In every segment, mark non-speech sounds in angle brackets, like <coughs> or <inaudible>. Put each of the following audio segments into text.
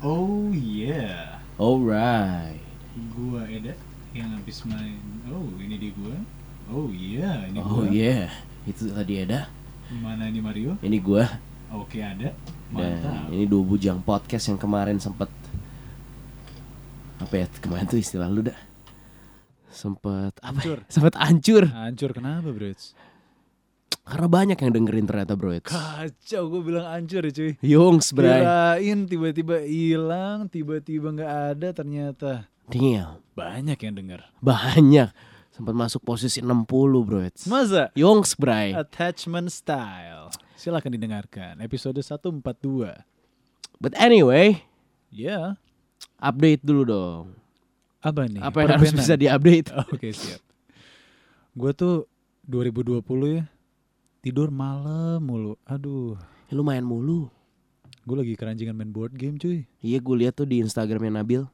Oh yeah, Alright. gua Eda yang habis main. Oh ini dia gua. Oh iya ini Oh gua. yeah. Itu tadi ada. Mana ini Mario? Ini gua. Oke ada. Dan Mantap. ini dua bujang podcast yang kemarin sempet apa ya kemarin tuh istilah lu dah sempet apa ya? Hancur. sempet hancur Hancur kenapa bro? Karena banyak yang dengerin ternyata bro it's. Kacau gue bilang hancur ya cuy. Yongs bray Kirain tiba-tiba hilang, tiba-tiba nggak ada ternyata Damn. banyak yang denger. banyak sempat masuk posisi 60 bro it's. Masa? Yongs bray Attachment Style. Silahkan didengarkan episode 142. but anyway Ya, update dulu dong apa nih? apa yang harus bisa diupdate <laughs> Oke siap. Gue tuh 2020 ya tidur malam mulu. Aduh, Ya, lu main mulu gue lagi keranjingan main board game cuy. iya gue lihat tuh di instagramnya Nabil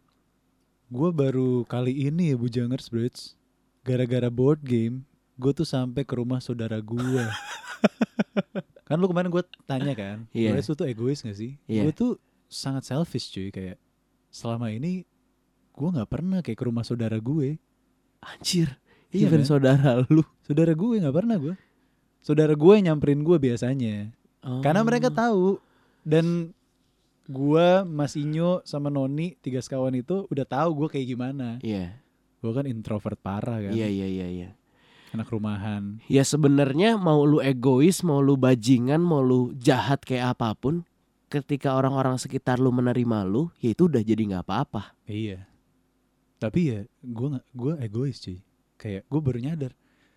Gue baru kali ini ya Bujangers Bridge. Gara-gara board game, gue tuh sampai ke rumah saudara gue. <laughs> kan lu kemarin gue tanya kan, Iya. gue tuh egois gak sih? Iya. Gue tuh sangat selfish cuy kayak selama ini gue nggak pernah kayak ke rumah saudara gue. anjir Iya, even men. saudara lu Saudara gue nggak pernah gue. Saudara gue nyamperin gue biasanya. Karena mereka Oh. tahu dan gua Mas Inyo sama Noni tiga sekawan itu udah tahu gue kayak gimana. iya Gue kan introvert parah kan. iya iya iya iya Anak rumahan. Ya sebenarnya mau lu egois, mau lu bajingan, mau lu jahat kayak apa pun, ketika orang-orang sekitar lu menerima lu, ya itu udah jadi nggak apa-apa. Iya. Tapi ya gue nggak gue egois cuy. Kayak gue baru nyadar.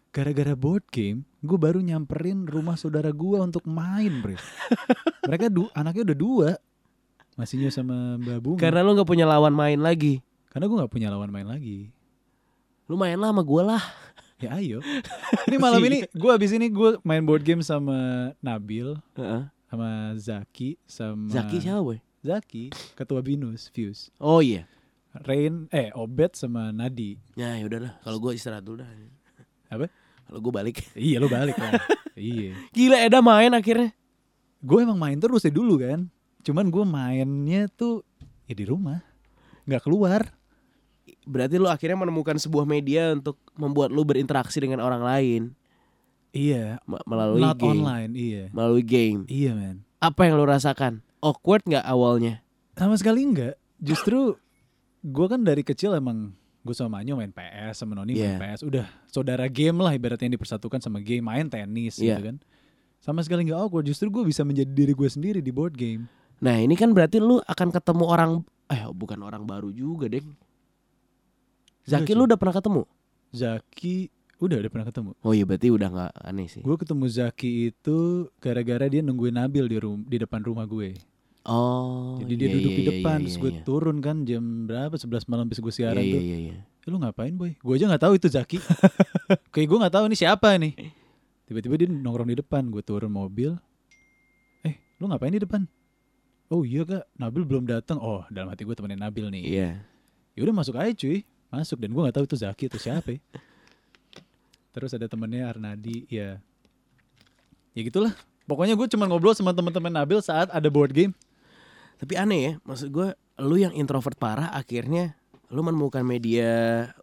Gara-gara board game, gue baru nyamperin rumah saudara gue untuk main, bre. <laughs> Mereka du anaknya udah dua. Mas Inyo sama Mbak Bunga. Karena lu nggak punya lawan main lagi. Karena gue nggak punya lawan main lagi. Lu main lah sama gue lah. Ya ayo. <laughs> Ini malam ini gue abis ini gue main board game sama Nabil, Heeh. sama Zaki, sama Zaki siapa boy? Zaki, ketua Binus, Fuse. Oh iya. Rain, eh Obet sama Nadi. Ya udahlah, kalau gue istirahat dulu dah. Apa? Kalau gue balik. <laughs> Iya lo balik lah. iya. Gila Eda main akhirnya. Gue emang main terus ya dulu kan. Cuman gue mainnya tuh ya di rumah, nggak keluar. Berarti lu akhirnya menemukan sebuah media untuk membuat lu berinteraksi dengan orang lain Iya. ma- melalui Not game. online, iya. Melalui game. Iya men. Apa yang lu rasakan? Awkward nggak awalnya? Sama sekali enggak. Justru gue kan dari kecil emang gue sama Manyo main PS sama Noni Iya. main PS. Udah saudara game lah ibaratnya yang dipersatukan sama game main tenis Iya. gitu kan. Sama sekali nggak awkward. Justru gue bisa menjadi diri gue sendiri di board game. Nah ini kan berarti lu akan ketemu orang Eh bukan orang baru juga deh Zaki Iya, lu udah pernah ketemu? Zaki udah udah pernah ketemu. Oh iya berarti udah nggak aneh sih Gue ketemu Zaki itu gara-gara dia nungguin Nabil di rum di depan rumah gue. Oh Jadi dia iya, duduk iya, di iya, depan, iya, terus gue iya. turun kan jam berapa? 11 malam bis gue siaran iya tuh. iya iya. "Eh, lu ngapain boy? Gue aja nggak tahu itu Zaki. <laughs> Kayak gue nggak tahu ini siapa nih. Tiba-tiba dia nongkrong di depan, gue turun mobil. Eh, lu ngapain di depan? Oh iya kak, Nabil belum datang. Oh, dalam hati gue temenin Nabil nih. Iya Ya udah masuk aja cuy, masuk dan gue nggak tahu itu Zaki atau siapa. ya. Terus ada temennya Arnadi, ya. Ya gitulah. Pokoknya gue cuma ngobrol sama teman-teman Nabil saat ada board game. Tapi aneh ya Maksud gue Lu yang introvert parah akhirnya Lu menemukan media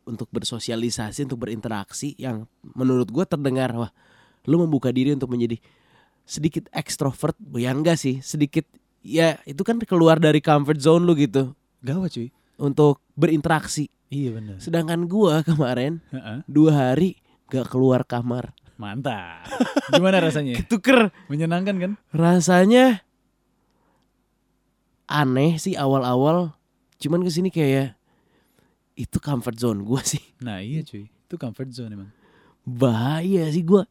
Untuk bersosialisasi Untuk berinteraksi Yang menurut gue terdengar Wah Lu membuka diri untuk menjadi Sedikit ekstrovert Ya enggak sih Sedikit Ya itu kan keluar dari comfort zone lu gitu Gawat cuy. Untuk berinteraksi Iya bener. Sedangkan gua kemarin Heeh. dua hari gak keluar kamar. Mantap. Gimana rasanya? <laughs> Tuker Menyenangkan kan? rasanya aneh sih awal-awal. Cuman ke sini kayak itu comfort zone gua sih. <laughs> Nah iya cuy. Itu comfort zone emang. Bahaya sih gua.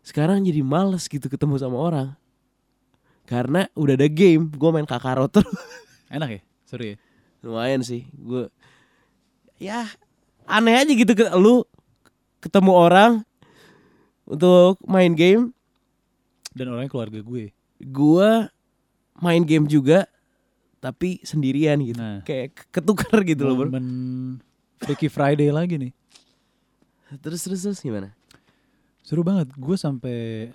Sekarang jadi males gitu ketemu sama orang. Karena udah ada game, gua main kakarot terus. <laughs> Enak ya? Seru ya? Lumayan sih, gua ya aneh aja gitu ke lu ketemu orang untuk main game Dan orangnya keluarga gue. gua main game juga tapi sendirian gitu Nah. kayak ketukar gitu loh bro Momen Freaky Friday lagi nih. terus terus terus gimana Seru banget. Gue sampai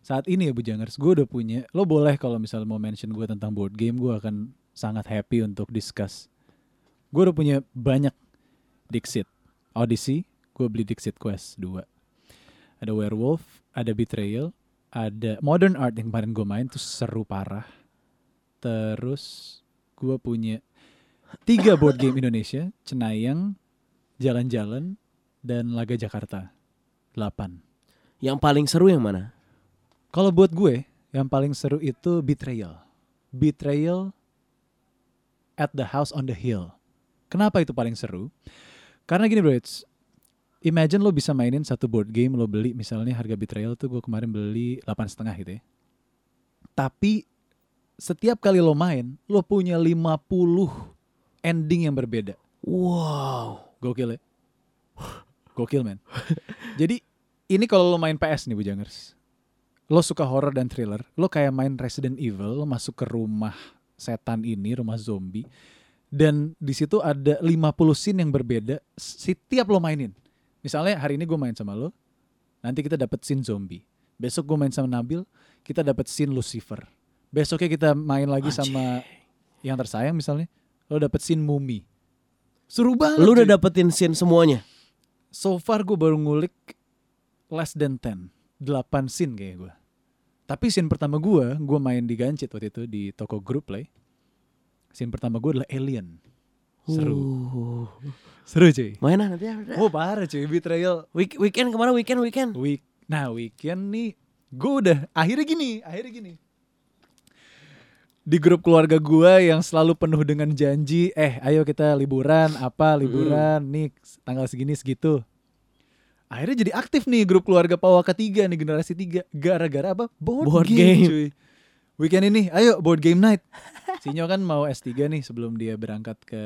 saat ini ya Bujangers, gue udah punya. Lo boleh kalau misalnya mau mention gue tentang board game, gue akan sangat happy untuk discuss. Gue udah punya banyak Dixit. Odyssey, gue beli Dixit Quest 2. Ada Werewolf, ada Betrayal, ada Modern Art yang kemarin gue main tuh seru parah. Terus gue punya tiga board game Indonesia, Cenayang, Jalan-Jalan, dan Laga Jakarta. 8. Yang paling seru yang mana? Kalau buat gue, yang paling seru itu Betrayal. Betrayal at the House on the Hill. Kenapa itu paling seru? Karena gini bro, it's, imagine lo bisa mainin satu board game lo beli misalnya harga Betrayal tuh gue kemarin beli 8,5 setengah gitu ya. Tapi setiap kali lo main, lo punya 50 ending yang berbeda. Wow. Gokil ya? Gokil man. Jadi ini kalau lo main PS nih Bujangers. Lo suka horror dan thriller, lo kayak main Resident Evil, lo masuk ke rumah setan ini, rumah zombie. Dan di situ ada 50 scene yang berbeda setiap lo mainin. Misalnya hari ini gue main sama lo, nanti kita dapat scene zombie. Besok gue main sama Nabil, kita dapat scene Lucifer. Besoknya kita main lagi sama yang tersayang misalnya, lo dapet scene mumi. Seru banget. Lu udah cuy. dapetin scene semuanya? So far gue baru ngulik less than 10. 8 scene kayak gue. Tapi scene pertama gue, gue main di Gancit waktu itu di toko group play. Scene pertama gue adalah Alien. Seru. Uh. Seru cuy. Main nanti ah. Oh parah cuy, Betrayal. Week, weekend ke mana weekend weekend? Week, nah weekend nih, gue udah akhirnya gini, akhirnya gini. Di grup keluarga gue yang selalu penuh dengan janji, eh ayo kita liburan, apa liburan, nih tanggal segini segitu. Akhirnya jadi aktif nih grup keluarga Pawa ketiga nih generasi tiga, gara-gara apa? Board, Board game, game. cuy. Weekend ini, ayo board game night. Sinyo kan mau S3 nih sebelum dia berangkat ke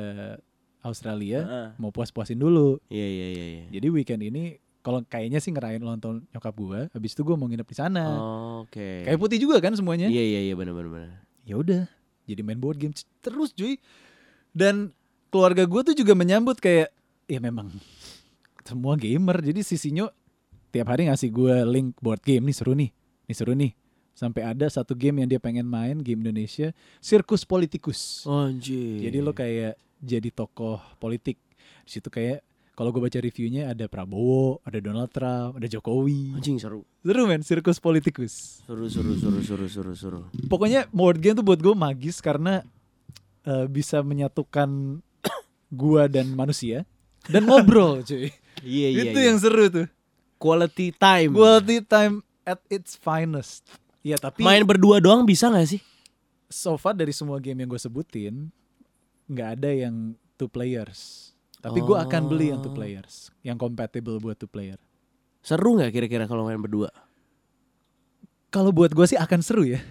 Australia, Heeh. mau puas-puasin dulu. Iya iya iya. iya. Jadi weekend ini kalau kayaknya sih ngerayain ulang tahun nyokap gua, habis itu gua mau nginep di sana. Oke. Kayak putih juga kan semuanya. Iya iya iya benar benar benar. Ya udah, jadi main board game terus cuy. Dan keluarga gua tuh juga menyambut kayak ya memang semua gamer. Jadi sisinya tiap hari ngasih gua link board game nih seru nih. Nih seru nih. Sampai ada satu game yang dia pengen main, game Indonesia, Sirkus Politikus. Anjir. Jadi lo kayak jadi tokoh politik. Di situ kayak kalau gue baca reviewnya ada Prabowo, ada Donald Trump, ada Jokowi. anjing seru. Seru men, sirkus politikus. Seru seru seru seru seru seru. Pokoknya board game tuh buat gue magis karena eh, bisa menyatukan <coughs> gua dan manusia dan ngobrol cuy. Iya iya. Itu iya. yang seru tuh. quality time. Quality time at its finest. Ya tapi Main berdua doang bisa gak sih? so far dari semua game yang gue sebutin nggak ada yang two players. Tapi gua akan beli yang two Oh. players, yang compatible buat two player. Seru nggak kira-kira kalau main berdua? Kalau buat gue sih akan seru ya.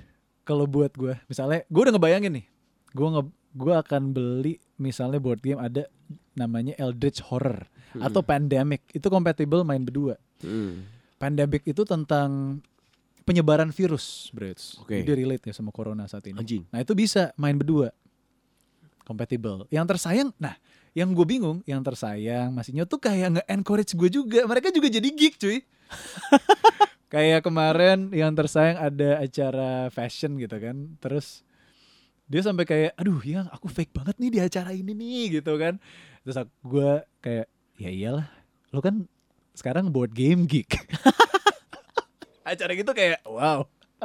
Kalau buat gue, misalnya gue udah ngebayangin nih, gue nge gue akan beli misalnya board game ada namanya Eldritch Horror Hmm. atau Pandemic itu compatible main berdua. Hmm. Pandemic itu tentang penyebaran virus. Oke. Jadi relate ya sama corona saat ini. Anjing. Nah itu bisa main berdua, compatible. Yang tersayang, nah yang gue bingung, yang tersayang masihnya tuh kayak nge-encourage gue juga. Mereka juga jadi geek cuy. <laughs> kayak kemarin yang tersayang ada acara fashion gitu kan. Terus dia sampai kayak, aduh yang aku fake banget nih di acara ini nih gitu kan. Terus gue kayak, ya iyalah, lo kan sekarang board game geek. <laughs> acara gitu kayak, wow. <laughs>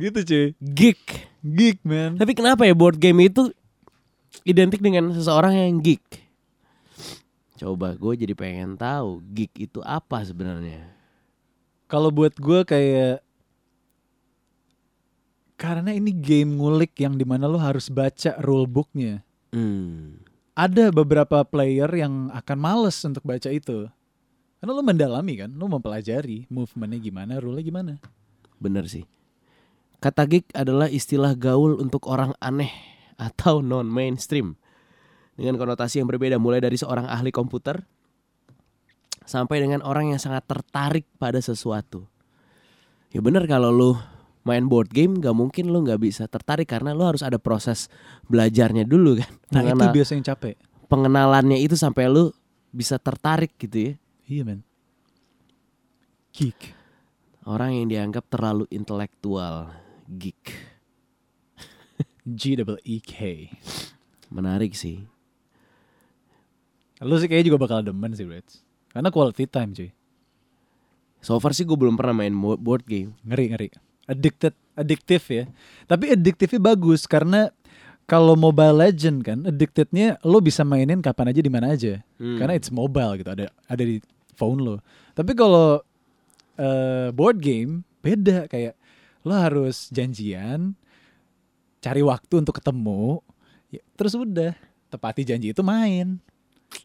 gitu cuy. Geek. Geek man. Tapi kenapa ya board game itu identik dengan seseorang yang geek? Coba gue jadi pengen tahu geek itu apa sebenarnya. Kalau buat gue kayak karena ini game ngulik yang di mana lo harus baca rulebooknya. Hmm. Ada beberapa player yang akan males untuk baca itu. Karena lo mendalami kan, lo mempelajari movementnya gimana, rule gimana. Bener sih. Kata geek adalah istilah gaul untuk orang aneh atau non mainstream dengan konotasi yang berbeda mulai dari seorang ahli komputer sampai dengan orang yang sangat tertarik pada sesuatu. Ya bener kalau lu main board game gak mungkin lu nggak bisa tertarik karena lu harus ada proses belajarnya dulu kan. Nah itu Mengenal- biasa yang capek. pengenalannya itu sampai lu bisa tertarik gitu ya. Iya men. Geek. Orang yang dianggap terlalu intelektual, geek. G double E K. Menarik sih. Lu sih kayaknya juga bakal demen sih, Brits. Karena quality time, cuy. So far sih gue belum pernah main board game. Ngeri, ngeri. Addicted, addictive ya. Tapi addictive bagus karena kalau Mobile Legend kan, addictednya lo bisa mainin kapan aja di mana aja. Hmm. Karena it's mobile gitu, ada ada di phone lo. Tapi kalau eh, board game beda kayak lo harus janjian, cari waktu untuk ketemu, ya, terus udah tepati janji itu main.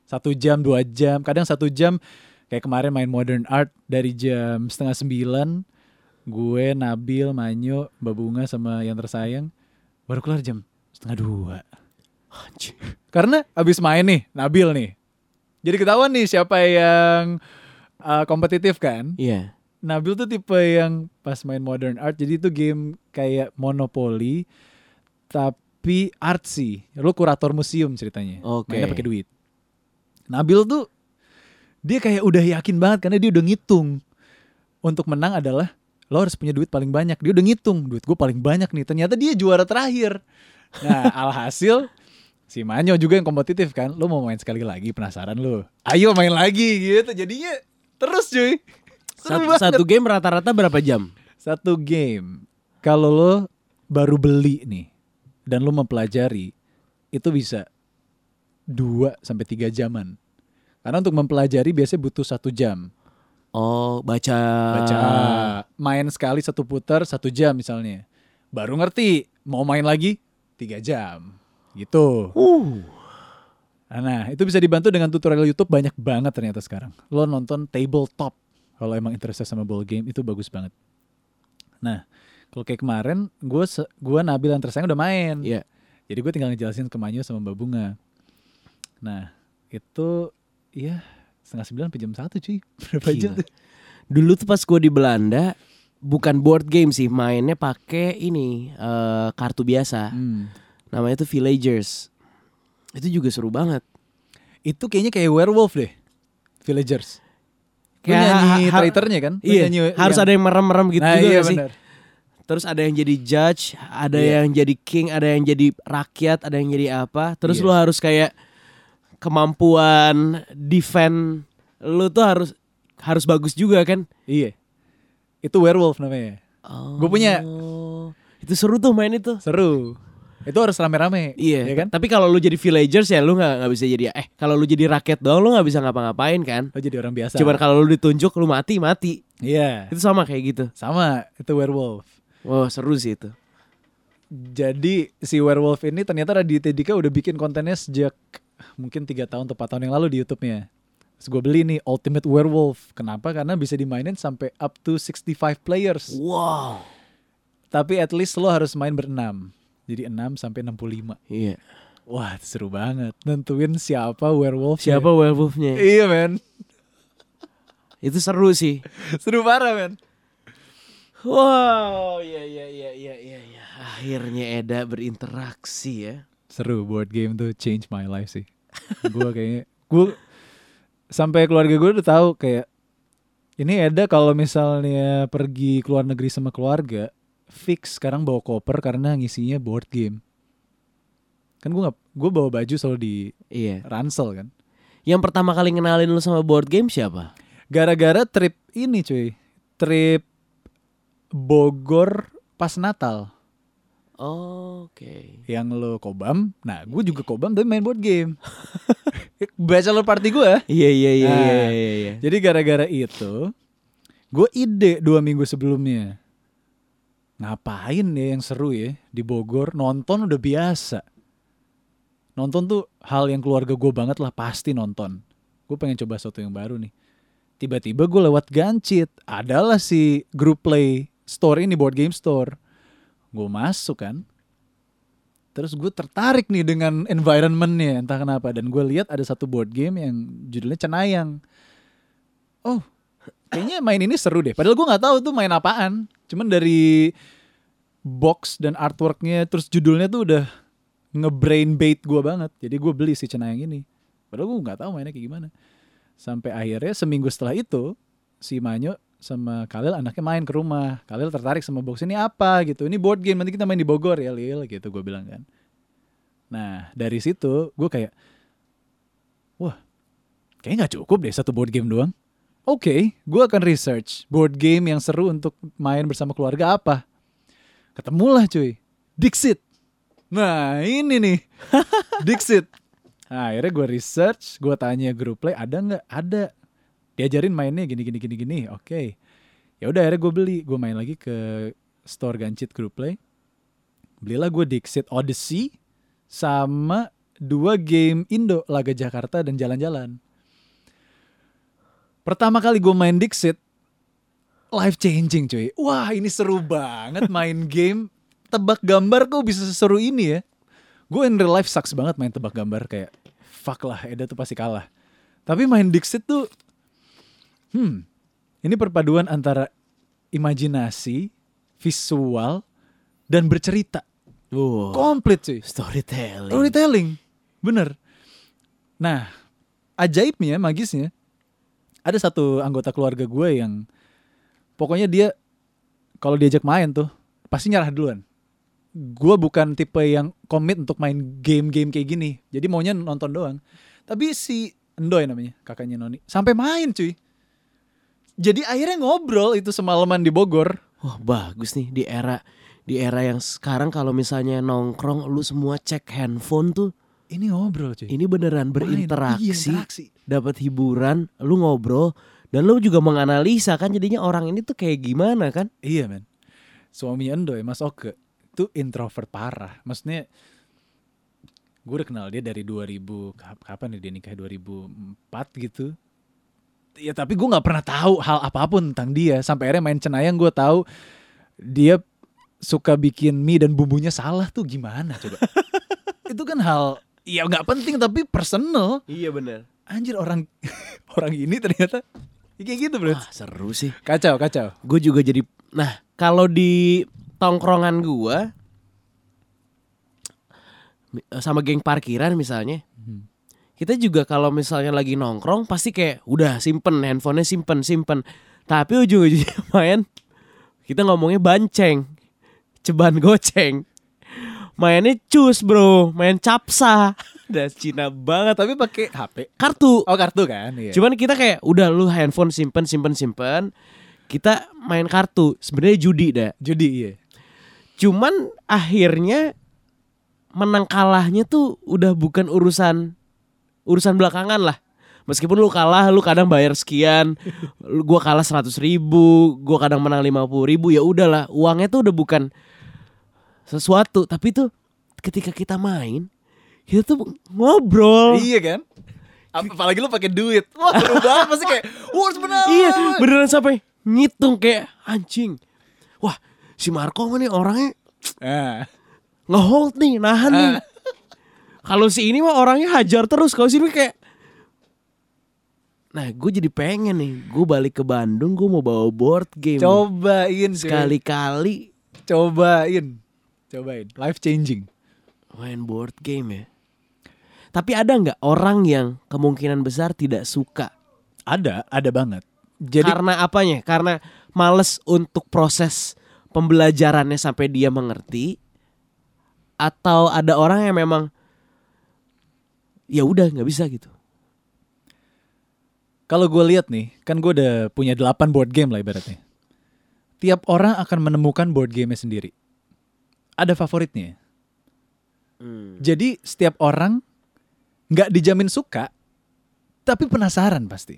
Satu jam, dua jam, kadang satu jam kayak kemarin main Modern Art dari jam setengah sembilan, gue, Nabil, Manyo, Mbak Bunga sama yang tersayang baru kelar jam setengah dua. Karena abis main nih, Nabil nih. Jadi ketahuan nih siapa yang uh, kompetitif kan. Iya. Nabil tuh tipe yang pas main Modern Art, jadi itu game kayak Monopoly, tapi artsy. Lo kurator museum ceritanya. Oke. Mainnya pakai duit. Nabil tuh dia kayak udah yakin banget karena dia udah ngitung. Untuk menang adalah lo harus punya duit paling banyak. Dia udah ngitung duit gue paling banyak nih. Ternyata dia juara terakhir. Nah <laughs> alhasil si Manyo juga yang kompetitif kan. Lo mau main sekali lagi penasaran lo. Ayo main lagi gitu. Jadinya terus cuy. Seru Satu, banget. satu game rata-rata berapa jam? Satu game. Kalau lo baru beli nih dan lo mempelajari itu bisa 2 sampai 3 jaman. Karena untuk mempelajari biasanya butuh satu jam. Oh, baca. Baca, main sekali satu putar satu jam misalnya. Baru ngerti mau main lagi tiga jam. Gitu. Uh. Nah, itu bisa dibantu dengan tutorial YouTube banyak banget ternyata sekarang. Lo nonton tabletop kalau emang interest sama ball game itu bagus banget. Nah, kalau kayak kemarin gue gua Nabil yang tersayang udah main. Iya. Jadi gue tinggal ngejelasin ke Manyo sama Mbak Bunga. Nah, itu ya setengah sembilan jam satu cuy. <laughs> Berapa Gila. jam tuh? Dulu tuh pas gue di Belanda bukan board game sih, mainnya pakai ini eh, kartu biasa. Hmm. Namanya tuh Villagers. Itu juga seru banget. Itu kayaknya kayak werewolf deh. Villagers. Kayak nyanyi ha- ha- traitornya kan? Iya, nyanyi harus yang- ada yang merem-merem gitu nah, juga iya sih. benar. Terus ada yang jadi judge, ada Iya. yang jadi king, ada yang jadi rakyat, ada yang jadi apa. Terus Iya. lu harus kayak kemampuan defend lu tuh harus harus bagus juga kan. Iya. Itu werewolf namanya. Gua punya. Oh. Itu seru tuh main itu. Seru. Itu harus rame-rame. Iya ya kan? Tapi kalau lu jadi villagers ya lu nggak nggak bisa jadi eh kalau lu jadi rakyat doang lu nggak bisa ngapa-ngapain kan. Lo jadi orang biasa. Cuman kalau lu ditunjuk lu mati mati. Iya. Itu sama kayak gitu. Sama, itu werewolf. Wow seru sih itu. Jadi si werewolf ini ternyata Raditya Dika udah bikin kontennya sejak mungkin tiga tahun atau 4 tahun yang lalu di YouTube-nya. Terus gue beli nih Ultimate Werewolf. Kenapa? Karena bisa dimainin sampai up to 65 players. Wow. Tapi at least lo harus main berenam. Jadi 6 sampai 65. Iya. Wah, seru banget. Nentuin siapa werewolf. Siapa werewolfnya? Iya, men. Itu seru sih. Seru parah, men. Wow, iya iya iya iya iya iya. Akhirnya Eda berinteraksi ya. Seru board game tuh change my life sih. gue kayaknya gue sampai keluarga gue udah tahu kayak ini Eda kalau misalnya pergi keluar negeri sama keluarga fix sekarang bawa koper karena ngisinya board game. Kan gue nggak gue bawa baju selalu di Iya. ransel kan. Yang pertama kali ngenalin lu sama board game siapa? Gara-gara trip ini cuy. Trip Bogor pas Natal. Oke. Yang lo kobam. Nah gue juga kobam tapi main board game. <laughs> Bachelor party gue. Iya iya iya Nah, iya iya. iya. Jadi gara-gara itu, gue ide dua minggu sebelumnya. Ngapain ya yang seru ya di Bogor? Nonton udah biasa. Nonton tuh hal yang keluarga gue banget lah pasti nonton. Gue pengen coba sesuatu yang baru nih. Tiba-tiba gue lewat Gancit. Adalah si grup play store ini, board game store. Gue masuk kan. Terus gue tertarik nih dengan environmentnya entah kenapa. Dan gue lihat ada satu board game yang judulnya Cenayang. Oh, kayaknya main ini seru deh. Padahal gue nggak tahu tuh main apaan. Cuman dari box dan artworknya, terus judulnya tuh udah ngebrain bait gue banget. Jadi gue beli si Cenayang ini. Padahal gue nggak tahu mainnya kayak gimana. Sampai akhirnya seminggu setelah itu si Manyo sama Khalil anaknya main ke rumah. Khalil tertarik sama box ini apa gitu. Ini board game nanti kita main di Bogor ya Lil gitu gue bilang kan. Nah dari situ gue kayak wah kayaknya nggak cukup deh satu board game doang. Oke, gue akan research board game yang seru untuk main bersama keluarga apa. Ketemulah cuy, Dixit. Nah ini nih, <laughs> Dixit. Nah, akhirnya gue research, gue tanya grup play ada nggak? Ada. Diajarin mainnya gini gini gini gini. Oke. Ya udah akhirnya gue beli, gue main lagi ke store Gancit grup play. Belilah gue Dixit Odyssey sama dua game Indo, Laga Jakarta dan Jalan-Jalan. Pertama kali gue main Dixit, life changing cuy. Wah ini seru banget main <laughs> game tebak gambar kok bisa seseru ini ya. Gue in real life sucks banget main tebak gambar kayak fuck lah Eda tuh pasti kalah. Tapi main Dixit tuh, hmm, ini perpaduan antara imajinasi, visual, dan bercerita. Wow. Komplit cuy. Storytelling. Storytelling, bener. Nah, ajaibnya, magisnya, ada satu anggota keluarga gue yang pokoknya dia kalau diajak main tuh pasti nyerah duluan. Gue bukan tipe yang komit untuk main game-game kayak gini. Jadi maunya nonton doang. Tapi si Endoy namanya, kakaknya Noni, sampai main cuy. Jadi akhirnya ngobrol itu semalaman di Bogor. Wah bagus nih di era di era yang sekarang kalau misalnya nongkrong lu semua cek handphone tuh Ini ngobrol cuy. ini beneran Main. berinteraksi, Iya, interaksi. dapat hiburan, lu ngobrol dan lu juga menganalisa kan jadinya orang ini tuh kayak gimana kan? Iya men Suaminya Endoy Mas Oke Itu introvert parah Maksudnya Gue udah kenal dia dari 2000 kap- Kapan nih dia nikah 2004 gitu Ya tapi gue gak pernah tahu Hal apa pun tentang dia Sampai akhirnya main Cenayang gue tahu Dia suka bikin mie dan bumbunya salah tuh gimana coba <laughs> Itu kan hal Ya nggak penting tapi personal Iya bener. Anjir orang <laughs> Orang ini ternyata ya Kayak gitu bro Wah seru sih. Kacau kacau Gue juga jadi nah kalau di tongkrongan gua mi- sama geng parkiran misalnya Hmm. Kita juga kalau misalnya lagi nongkrong pasti kayak udah simpen handphonenya simpen simpen tapi ujung-ujungnya <laughs> main kita ngomongnya banceng ceban goceng mainnya cus bro main capsa <laughs> udah Cina banget Tapi pakai HP kartu Oh kartu kan iya. Cuman kita kayak udah lu handphone simpen simpen simpen. Kita main kartu. Sebenarnya judi dah. Judi iya Cuman akhirnya menang kalahnya tuh udah bukan urusan urusan belakangan lah. Meskipun lu kalah, lu kadang bayar sekian, gua kalah seratus ribu, gua kadang menang lima puluh ribu, ya udahlah, uangnya tuh udah bukan sesuatu, tapi tuh ketika kita main, kita tuh ngobrol. Iya kan? Ap- Apalagi lu pakai duit. Wah, seru banget pasti kayak, "Wah, sebenarnya." Iya beneran sampai ngitung kayak anjing. Wah si Marco nih orangnya Ah, ngehold nih nahan nih. Kalau si ini mah orangnya hajar terus. Kalau si ini kayak Nah gue jadi pengen nih Gue balik ke Bandung Gue mau bawa board game cobain. Sekali-kali Cobain. Cobain. Life changing. Main board game ya Tapi ada nggak orang yang kemungkinan besar tidak suka Ada, ada banget. Jadi Karena apanya? Karena males untuk proses pembelajarannya sampai dia mengerti atau ada orang yang memang ya udah nggak bisa gitu. kalau gue lihat nih, kan gue udah punya 8 board game lah ibaratnya. Tiap orang akan menemukan board game-nya sendiri. Ada favoritnya. Jadi setiap orang nggak dijamin suka, tapi penasaran pasti.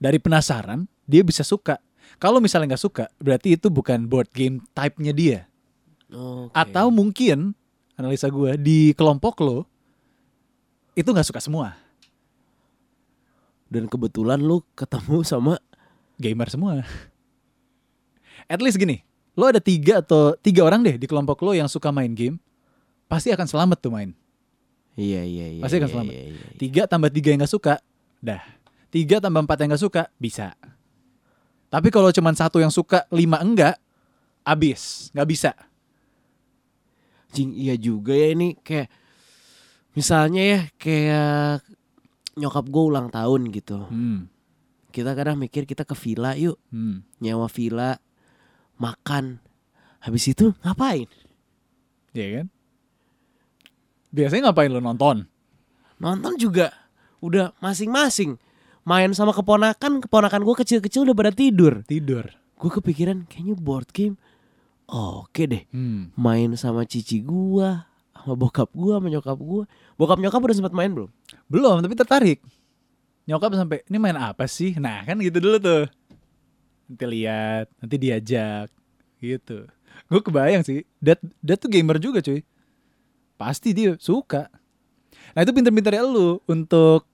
Dari penasaran dia bisa suka. Kalau misalnya nggak suka, berarti itu bukan board game type-nya dia. Oke. Atau mungkin analisa gue di kelompok lo itu nggak suka semua dan kebetulan lu ketemu sama gamer semua. At least gini, lo ada tiga atau tiga orang deh di kelompok lo yang suka main game, pasti akan selamat tuh main. iya iya iya. Pasti akan iya, selamat. iya, iya, iya. Tiga tambah tiga yang nggak suka, dah. Tiga tambah empat yang nggak suka, bisa. Tapi kalau cuma satu yang suka, lima enggak, abis, nggak bisa. Jing, iya juga ya ini kayak misalnya ya kayak nyokap gue ulang tahun gitu. Hmm. kita kadang mikir kita ke villa yuk, Hmm. nyewa villa, makan. Habis itu ngapain? Iya kan? Biasanya ngapain lo nonton? Nonton juga udah masing-masing. Main sama keponakan, keponakan gue kecil-kecil udah pada tidur. Tidur. Gue kepikiran kayaknya board game oke deh. Hmm. Main sama cici gua, sama bokap gua, sama nyokap gua. Bokap nyokap udah sempat main belum? Belum, tapi tertarik. Nyokap sampai, ini main apa sih? Nah kan gitu dulu tuh. Nanti lihat, nanti diajak. Gitu. Gue kebayang sih, Dad, Dad tuh gamer juga cuy. Pasti dia suka. Nah itu pinter-pinternya lu untuk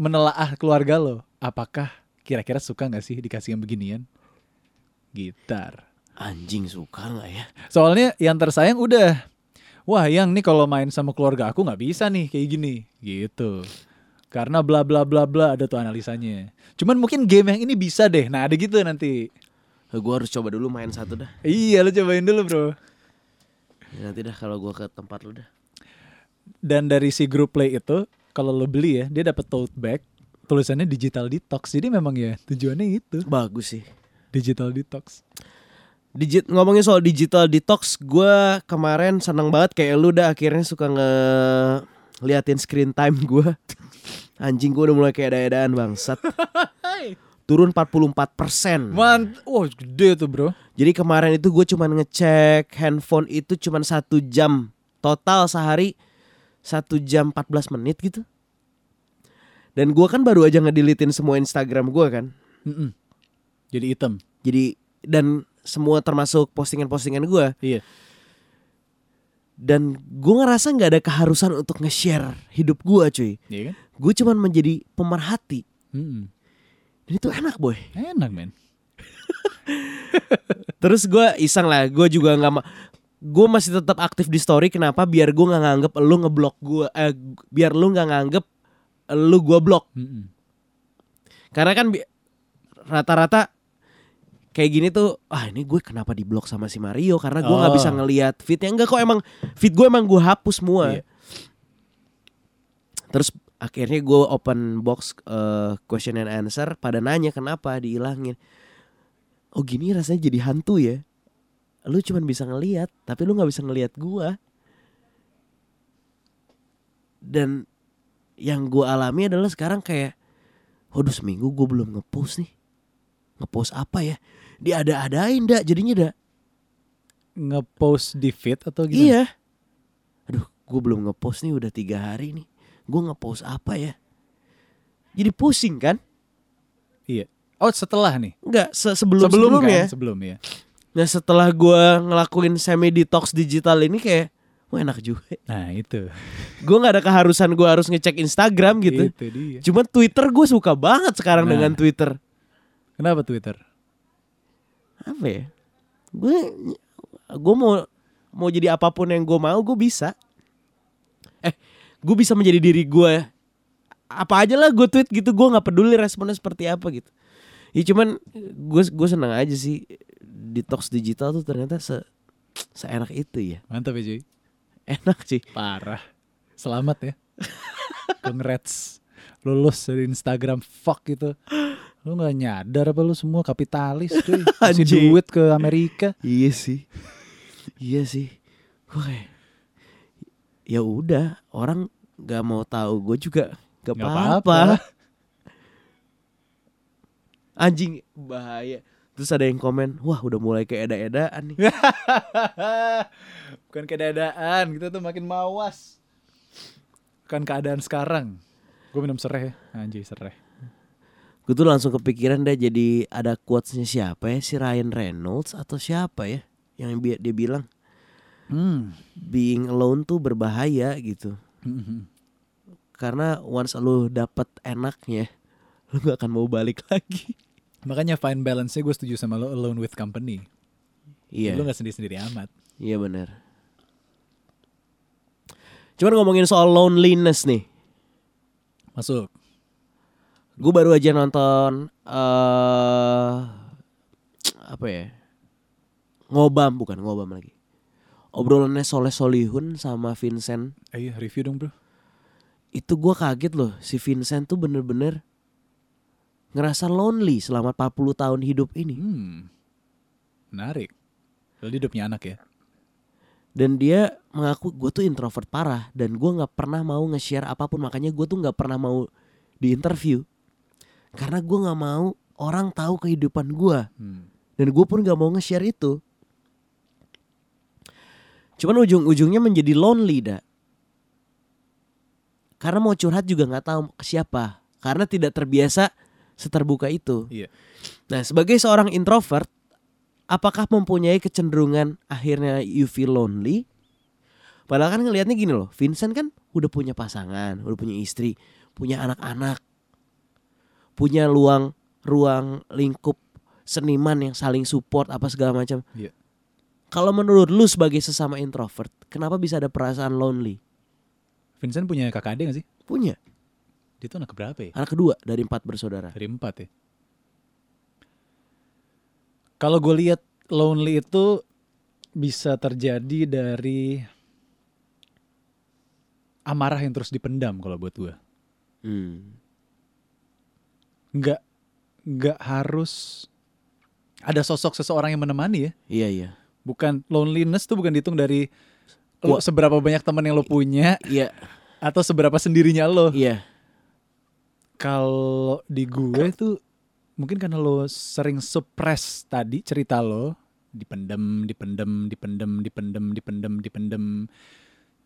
menelaah keluarga lo. Apakah kira-kira suka gak sih dikasih yang beginian? Gitar. Anjing suka nggak ya? Soalnya yang tersayang udah Wah yang nih kalau main sama keluarga aku nggak bisa nih kayak gini. Gitu. Karena bla bla bla bla ada tuh analisanya. Cuman mungkin game yang ini bisa deh. Nah ada gitu nanti. Gue harus coba dulu main satu dah. Iya lu cobain dulu bro. Ya, nanti dah kalau gua ke tempat lu dah. Dan dari si group play itu Kalau lo beli ya dia dapat tote bag. Tulisannya digital detox. Jadi memang ya tujuannya itu. Bagus sih. Digital detox Digit ngomongin soal digital detox, gua kemarin seneng banget kayak lu dah akhirnya suka nge liatin screen time gua. <laughs> Anjing gua udah mulai kayak ada-adaan bangsat. Turun 44 persen. Mant Wah gede tuh bro Jadi kemarin itu gue cuman ngecek handphone itu cuman satu jam total sehari satu jam 14 menit gitu. Dan gua kan baru aja ngedilitin semua Instagram gua kan. Mm-mm. Jadi item Jadi dan semua termasuk postingan-postingan gua Iya dan gue ngerasa nggak ada keharusan untuk nge-share hidup gua cuy. Iya kan Gue cuman menjadi pemerhati. Mm-mm. Dan itu enak boy. Enak men <laughs> Terus gua iseng lah, gue juga nggak ma- gue masih tetap aktif di story. Kenapa? Biar gue nggak nganggep lu ngeblok gue. Eh, biar lu nggak nganggep lu gua blok. Mm-mm. Karena kan bi- rata-rata kayak gini tuh, ah ini gue kenapa diblok sama si Mario? Karena gue nggak Oh. bisa ngelihat fitnya. Enggak kok emang fit gue emang gue hapus semua. Iya. Terus akhirnya gue open box eh, question and answer pada nanya kenapa dihilangin. Oh gini rasanya jadi hantu ya. Lu cuman bisa ngelihat, tapi lu nggak bisa ngelihat gua. Dan yang gue alami adalah sekarang kayak, waduh seminggu gue belum ngepost nih. Ngepost apa ya? Diada-adain dah, jadinya dah. Ngepost di feed atau gimana? Iya. Aduh, gue belum ngepost nih udah tiga hari nih. Gue ngepost apa ya? Jadi pusing kan? Iya. Oh setelah nih. Enggak, se sebelum sebelum sebelumnya. kan? Sebelum ya. Nah setelah gue ngelakuin semi detox digital ini kayak, wah enak juga. Nah itu. Gue nggak ada keharusan gue harus ngecek Instagram gitu. Itu dia. Cuma Twitter gue suka banget sekarang Nah. dengan Twitter. Kenapa Twitter? Apa ya? Gue gue mau mau jadi apa pun yang gue mau gue bisa. Eh, gue bisa menjadi diri gue. Apa aja lah gue tweet gitu gue nggak peduli responnya seperti apa gitu. Ya cuman gue gue seneng aja sih detox digital tuh ternyata se seenak itu ya. Mantap ya cuy. Enak sih. Parah. Selamat ya. <laughs> Congrats. Lulus dari Instagram fuck gitu. Lu gak nyadar apa lu semua kapitalis <laughs> cuy. Kasih Anjing. duit ke Amerika. Iya sih. Iya sih. Gue kayak ya udah orang nggak mau tahu gue juga gak apa-apa. <laughs> Anjing bahaya. Terus ada yang komen, wah udah mulai kayak eda-edaan nih. <laughs> Bukan keadaan, kita tuh makin mawas. Bukan keadaan sekarang. Gue minum sereh ya. Anjay sereh. Gue tuh langsung kepikiran deh jadi ada quotesnya siapa ya si Ryan Reynolds atau siapa ya yang bi- dia bilang Hmm. being alone tuh berbahaya gitu. Karena once lu dapet enaknya, lu gak akan mau balik lagi. Makanya fine balance-nya gue setuju sama lo alone with company. Iya. Lo gak sendiri-sendiri amat. Iya benar. Cuman ngomongin soal loneliness nih. Masuk. Gue baru aja nonton eh apa ya? Ngobam bukan ngobam lagi. Obrolannya Soleh Solihun sama Vincent. Eh, iya, review dong bro. Itu gue kaget loh si Vincent tuh bener-bener ngerasa lonely selama 40 tahun hidup ini. Hmm. Menarik. Lalu dia udah punya anak ya? Dan dia mengaku gue tuh introvert parah dan gue nggak pernah mau nge-share apa pun makanya gue tuh nggak pernah mau di interview karena gue nggak mau orang tahu kehidupan gue Hmm. dan gue pun nggak mau nge-share itu. Cuman ujung-ujungnya menjadi lonely dah. Karena mau curhat juga nggak tahu ke siapa karena tidak terbiasa seterbuka itu. Iya. Nah, sebagai seorang introvert, apakah mempunyai kecenderungan akhirnya you feel lonely? Padahal kan ngelihatnya gini loh, Vincent kan udah punya pasangan, udah punya istri, punya anak-anak, punya luang ruang lingkup seniman yang saling support apa segala macam. Iya. Kalau menurut lu sebagai sesama introvert, kenapa bisa ada perasaan lonely? Vincent punya kakak adik gak sih? Punya Dia tuh anak berapa ya? anak kedua dari empat bersaudara. Dari empat ya. Kalau gue lihat lonely itu bisa terjadi dari amarah yang terus dipendam kalau buat gue. Hmm. Nggak nggak harus ada sosok seseorang yang menemani ya. Iya iya. Bukan loneliness tuh bukan dihitung dari lo seberapa banyak teman yang lo punya Iya atau seberapa sendirinya lo. iya. Kalau di gue tuh mungkin karena lo sering suppress tadi cerita lo dipendem, dipendem, dipendem, dipendem, dipendem, dipendem.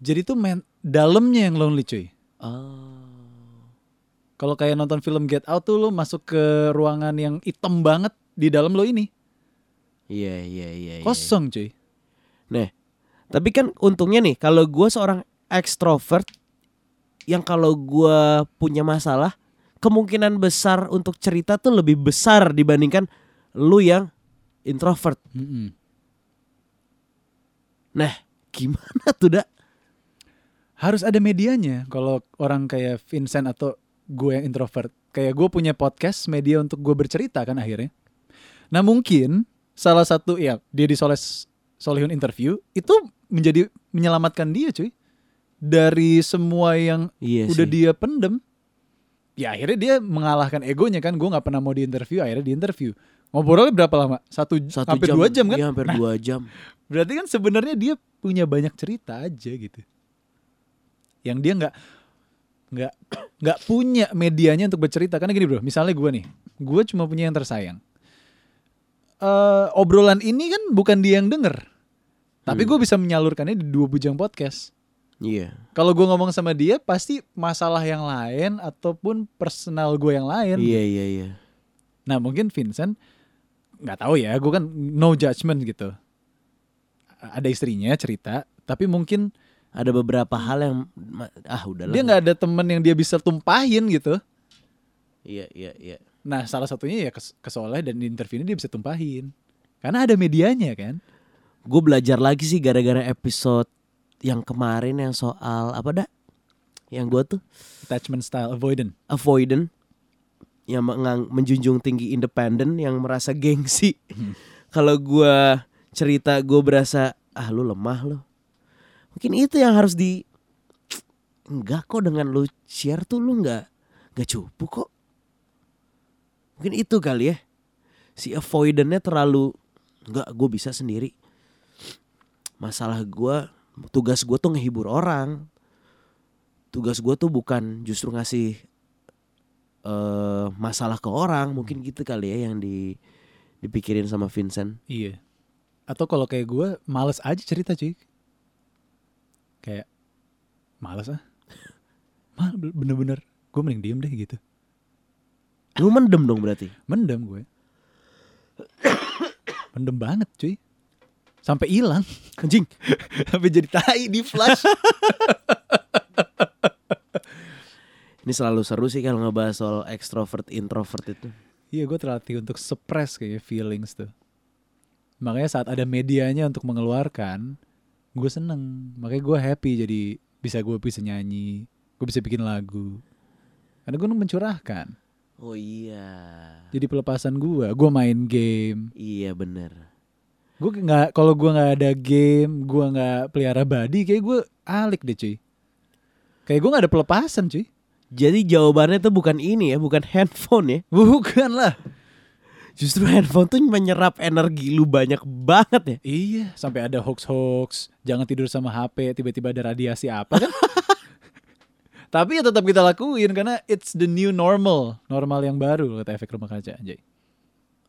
Jadi tuh men dalamnya yang lonely cuy. Oh. Kalau kayak nonton film Get Out tuh lo masuk ke ruangan yang hitam banget di dalam lo ini. Iya iya iya. iya. Kosong cuy. Nah, tapi kan untungnya nih kalau gue seorang ekstrovert yang kalau gue punya masalah kemungkinan besar untuk cerita tuh lebih besar dibandingkan lu yang introvert. Mm-mm. Nah, gimana tuh dak? Harus ada medianya kalau orang kayak Vincent atau gue yang introvert. Kayak gue punya podcast media untuk gue bercerita kan akhirnya. Nah mungkin salah satu ya dia di Soles Solihun interview itu menjadi menyelamatkan dia cuy dari semua yang Iya udah sih. dia pendem. Ya akhirnya dia mengalahkan egonya kan gue nggak pernah mau di interview akhirnya di interview. Ngobrolnya berapa lama? Satu, Satu hampir dua jam kan? Iya, hampir Nah, dua jam. Berarti kan sebenarnya dia punya banyak cerita aja gitu. Yang dia nggak nggak nggak punya medianya untuk bercerita karena gini bro, misalnya gue nih, gue cuma punya yang tersayang. Eh obrolan ini kan bukan dia yang denger, tapi Hmm. gue bisa menyalurkannya di dua bujang podcast. Iya. Kalau gue ngomong sama dia, pasti masalah yang lain ataupun personal gue yang lain. Iya iya iya. Nah mungkin Vincent nggak tahu ya, gue kan no judgment gitu. Ada istrinya cerita, tapi mungkin Ada beberapa hal yang ah udahlah. dia nggak ada temen yang dia bisa tumpahin gitu. Iya iya iya. Nah salah satunya ya ke, ke Soleh dan di interview ini dia bisa tumpahin. Karena ada medianya kan. Gue belajar lagi sih gara-gara episode yang kemarin yang soal apa dak? Yang gue tuh Attachment style avoidant. avoidant yang mengang- menjunjung tinggi independen yang merasa gengsi. Kalau gua cerita gue berasa ah lu lemah lo. Mungkin itu yang harus di enggak kok dengan lu share tuh lu nggak nggak cupu kok. Mungkin itu kali ya. Si avoidantnya terlalu enggak gue bisa sendiri. Masalah gua tugas gue tuh ngehibur orang. Tugas gue tuh bukan justru ngasih eh masalah ke orang mungkin gitu kali ya yang di dipikirin sama Vincent Iya. Atau kalau kayak gue males aja cerita cuy. Kayak males ah. <laughs> Mal bener-bener. Gue mending diem deh gitu. lu mendem dong berarti Mendem gue. <coughs> Mendem banget cuy. Sampai hilang. <laughs> anjing Sampai jadi tai di flash. <laughs> ini selalu seru sih kalau ngebahas soal extrovert introvert itu Iya gue terlatih untuk suppress kayak feelings tuh. Makanya saat ada medianya untuk mengeluarkan, gue seneng. Makanya gue happy jadi bisa gue bisa nyanyi, gue bisa bikin lagu. Karena gue mencurahkan. oh iya Jadi pelepasan gue, gue main game. iya bener Gue nggak, kalau gue nggak ada game, gue nggak pelihara body, kayak gue alik deh cuy. Kayak gue nggak ada pelepasan cuy. Jadi jawabannya tuh bukan ini ya, bukan handphone ya. Bukan lah. Justru handphone tuh menyerap energi lu banyak banget ya. Iya, sampai ada hoax-hoax, jangan tidur sama HP, tiba-tiba ada radiasi apa kan? <laughs> Tapi ya tetap kita lakuin karena it's the new normal, normal yang baru kata efek rumah kaca anjay.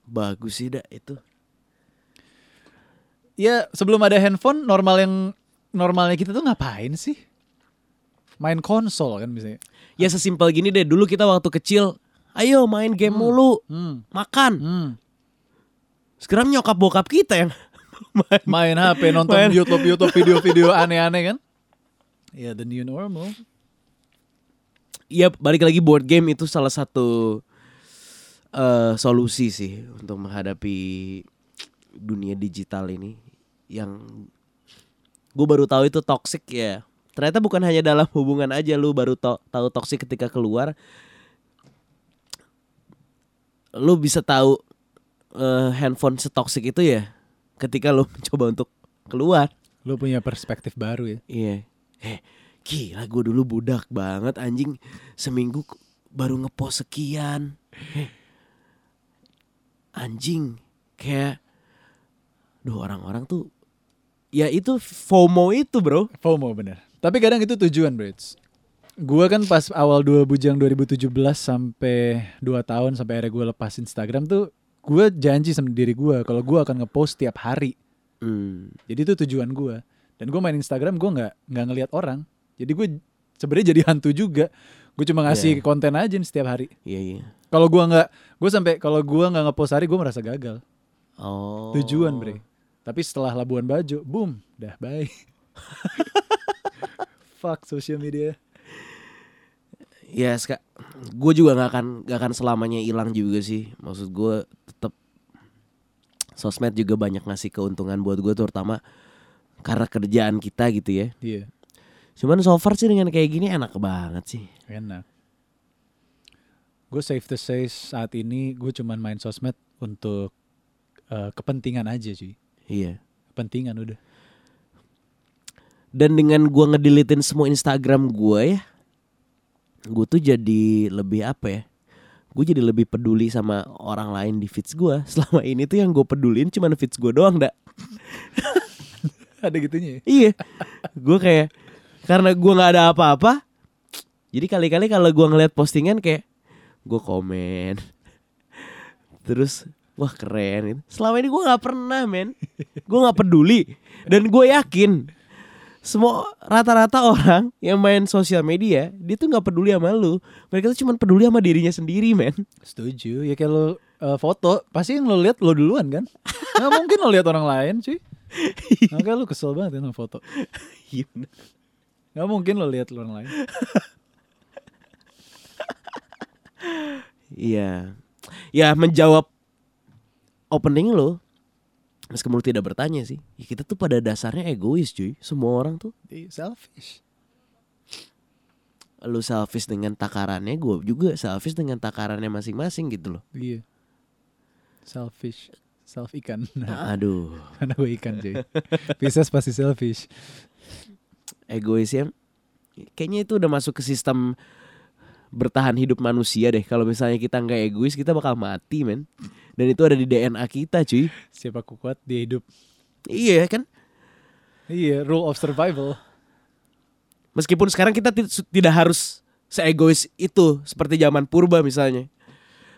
Bagus sih dah itu. Ya sebelum ada handphone, normal yang normalnya kita tuh ngapain sih? Main konsol kan misalnya. Ya sesimpel gini deh, dulu kita waktu kecil, ayo main game Hmm. mulu, Hmm. makan. Hmm. Sekarang nyokap bokap kita yang <laughs> main. Main HP, nonton Main. YouTube, YouTube video-video <laughs> aneh-aneh kan? Ya the new normal. Iya balik lagi board game itu salah satu eh solusi sih untuk menghadapi dunia digital ini yang gue baru tahu itu toxic ya ternyata bukan hanya dalam hubungan aja lu baru to- tahu toxic ketika keluar lu bisa tahu eh, handphone setoxic itu ya ketika lu <laughs> mencoba untuk keluar Lu punya perspektif baru ya. Iya. Eh, gila gue dulu budak banget anjing. Seminggu baru ngepost sekian. Eh, anjing. Kayak Duh orang-orang tuh Ya itu FOMO itu bro FOMO bener. Tapi kadang itu tujuan, Brits. Gua kan pas awal dua bujang 2017 sampai 2 tahun sampai akhirnya gue lepas Instagram tuh gue janji sama diri gue kalau gue akan ngepost tiap hari. hmm. Jadi itu tujuan gue. Dan gue main Instagram gue nggak nggak ngelihat orang. Jadi gue sebenarnya jadi hantu juga. Gue cuma ngasih Iya. konten aja nih setiap hari. Iya iya Kalau gua nggak, gue sampai kalau gua nggak ngepost hari gue merasa gagal. Oh Tujuan, bre. Tapi setelah Labuan Bajo, boom, dah bye. <laughs> Fuck social media. Ya ska- gue juga nggak akan nggak akan selamanya hilang juga sih. Maksud gue tetap sosmed juga banyak ngasih keuntungan buat gue terutama karena kerjaan kita gitu ya. Iya, Cuman so far sih dengan kayak gini enak banget sih. enak. Gue safe to say saat ini gue cuman main sosmed untuk eh, kepentingan aja cuy. Iya. Kepentingan udah. Dan dengan gua ngedilitin semua Instagram gue ya, gue tuh jadi lebih apa ya? Gue jadi lebih peduli sama orang lain di feeds gue. <laughs> Selama ini tuh yang gue pedulin cuma feeds gue doang, dak. <laughs> Ada gitunya ya? Iya. gue kayak karena gue nggak ada apa-apa. Jadi kali-kali kalau gue ngeliat postingan kayak gue komen. <laughs> Terus wah keren gitu. Selama ini gue nggak pernah men. Gue nggak peduli dan gue yakin semua rata-rata <laughs> orang yang main sosial media dia tuh nggak peduli sama lu. Mereka tuh cuma peduli sama dirinya sendiri men. Setuju. Ya kayak lo eh, foto, pasti yang lo lihat lo duluan kan? Nggak mungkin lo lihat orang lain cuy. <laughs> Makanya lo kesel banget ya sama foto. Iya. Nggak mungkin lo lihat orang lain. <laughs> Iya. Ya menjawab opening lo. Meskipun tidak bertanya sih. Ya kita tuh pada dasarnya egois cuy. Semua orang tuh. Iya, Selfish. Lu selfish dengan takarannya. Gue juga selfish dengan takarannya masing-masing gitu loh. Iya. Selfish. Self ikan. <laughs> <laughs> Aduh. Karena gue ikan cuy. Pisces pasti selfish. Egois ya. Kayaknya itu udah masuk ke sistem bertahan hidup manusia deh. Kalau misalnya kita nggak egois kita bakal mati men. Dan itu ada di DNA kita cuy. Siapa kuat dia hidup. Iya kan. Iya, rule of survival. Meskipun sekarang kita tidak harus seegois itu seperti zaman purba misalnya.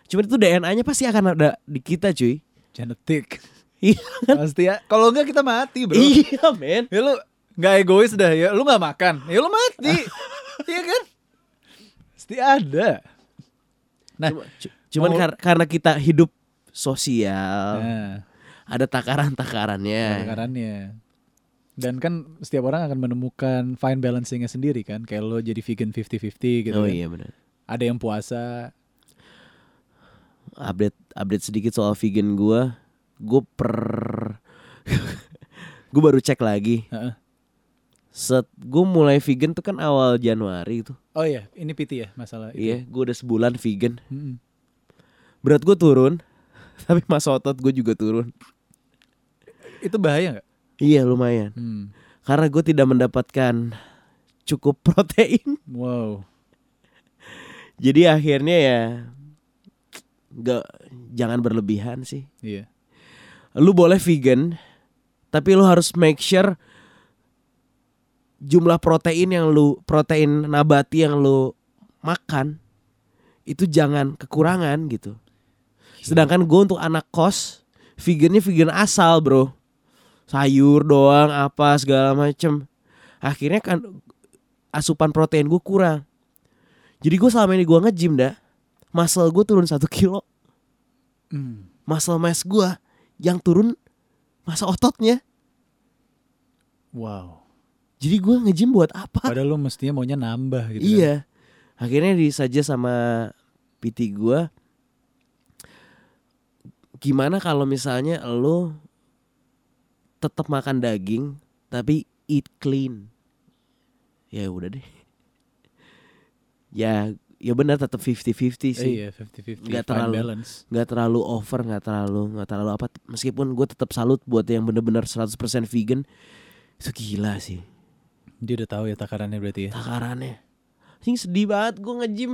Cuman itu DNA-nya pasti akan ada di kita cuy. Genetik. <laughs> Iya Pasti ya. Kalau enggak kita mati, Bro. Iya men. Ya lu nggak egois dah ya. Lu nggak makan. Ya lu mati. <laughs> Iya kan? Pasti ada. Nah, Cuma- cu- Cuman kar- karena kita hidup sosial, nah ada takaran-takarannya. takarannya. Dan kan setiap orang akan menemukan fine balancingnya sendiri kan. Kayak lo jadi vegan 50-50 gitu oh kan. iya benar. Ada yang puasa. Update update sedikit soal vegan gua. Gue per <laughs> gue baru cek lagi. Heeh. Set gue mulai vegan tuh kan awal Januari tuh. Oh iya, ini piti ya masalah itu. Iya, gue udah sebulan vegan. Mm-mm. Berat gue turun, <laughs> tapi masa otot gue juga turun. Itu bahaya nggak? Iya lumayan. Hmm. Karena gue tidak mendapatkan cukup <laughs> protein. Wow. Jadi akhirnya ya nggak jangan berlebihan sih. Iya. Lu boleh vegan, tapi lu harus make sure jumlah protein yang lu protein nabati yang lu makan itu jangan kekurangan gitu. Sedangkan gue untuk anak kos vegannya vegan asal bro, sayur doang apa segala macem. Akhirnya kan asupan protein gue kurang. Jadi gue selama ini gue nge-gym dah, muscle gue turun satu kilo, Hmm. muscle mass gue yang turun masa ototnya. Wow. Jadi gue nge-gym buat apa? Padahal lu mestinya maunya nambah gitu. kan. Iya. Akhirnya disaja sama PT gua gimana kalau misalnya lo tetap makan daging tapi eat clean. Ya udah deh. <laughs> Ya ya benar tetap 50-50 Eh, sih. iya, 50-50. Nggak fine terlalu- balance. nggak terlalu over, nggak terlalu nggak terlalu apa. Meskipun gue tetap salut buat yang bener-bener 100% vegan. Itu gila sih Dia udah tahu ya takarannya berarti ya. takarannya. Sing sedih banget gue nge-gym.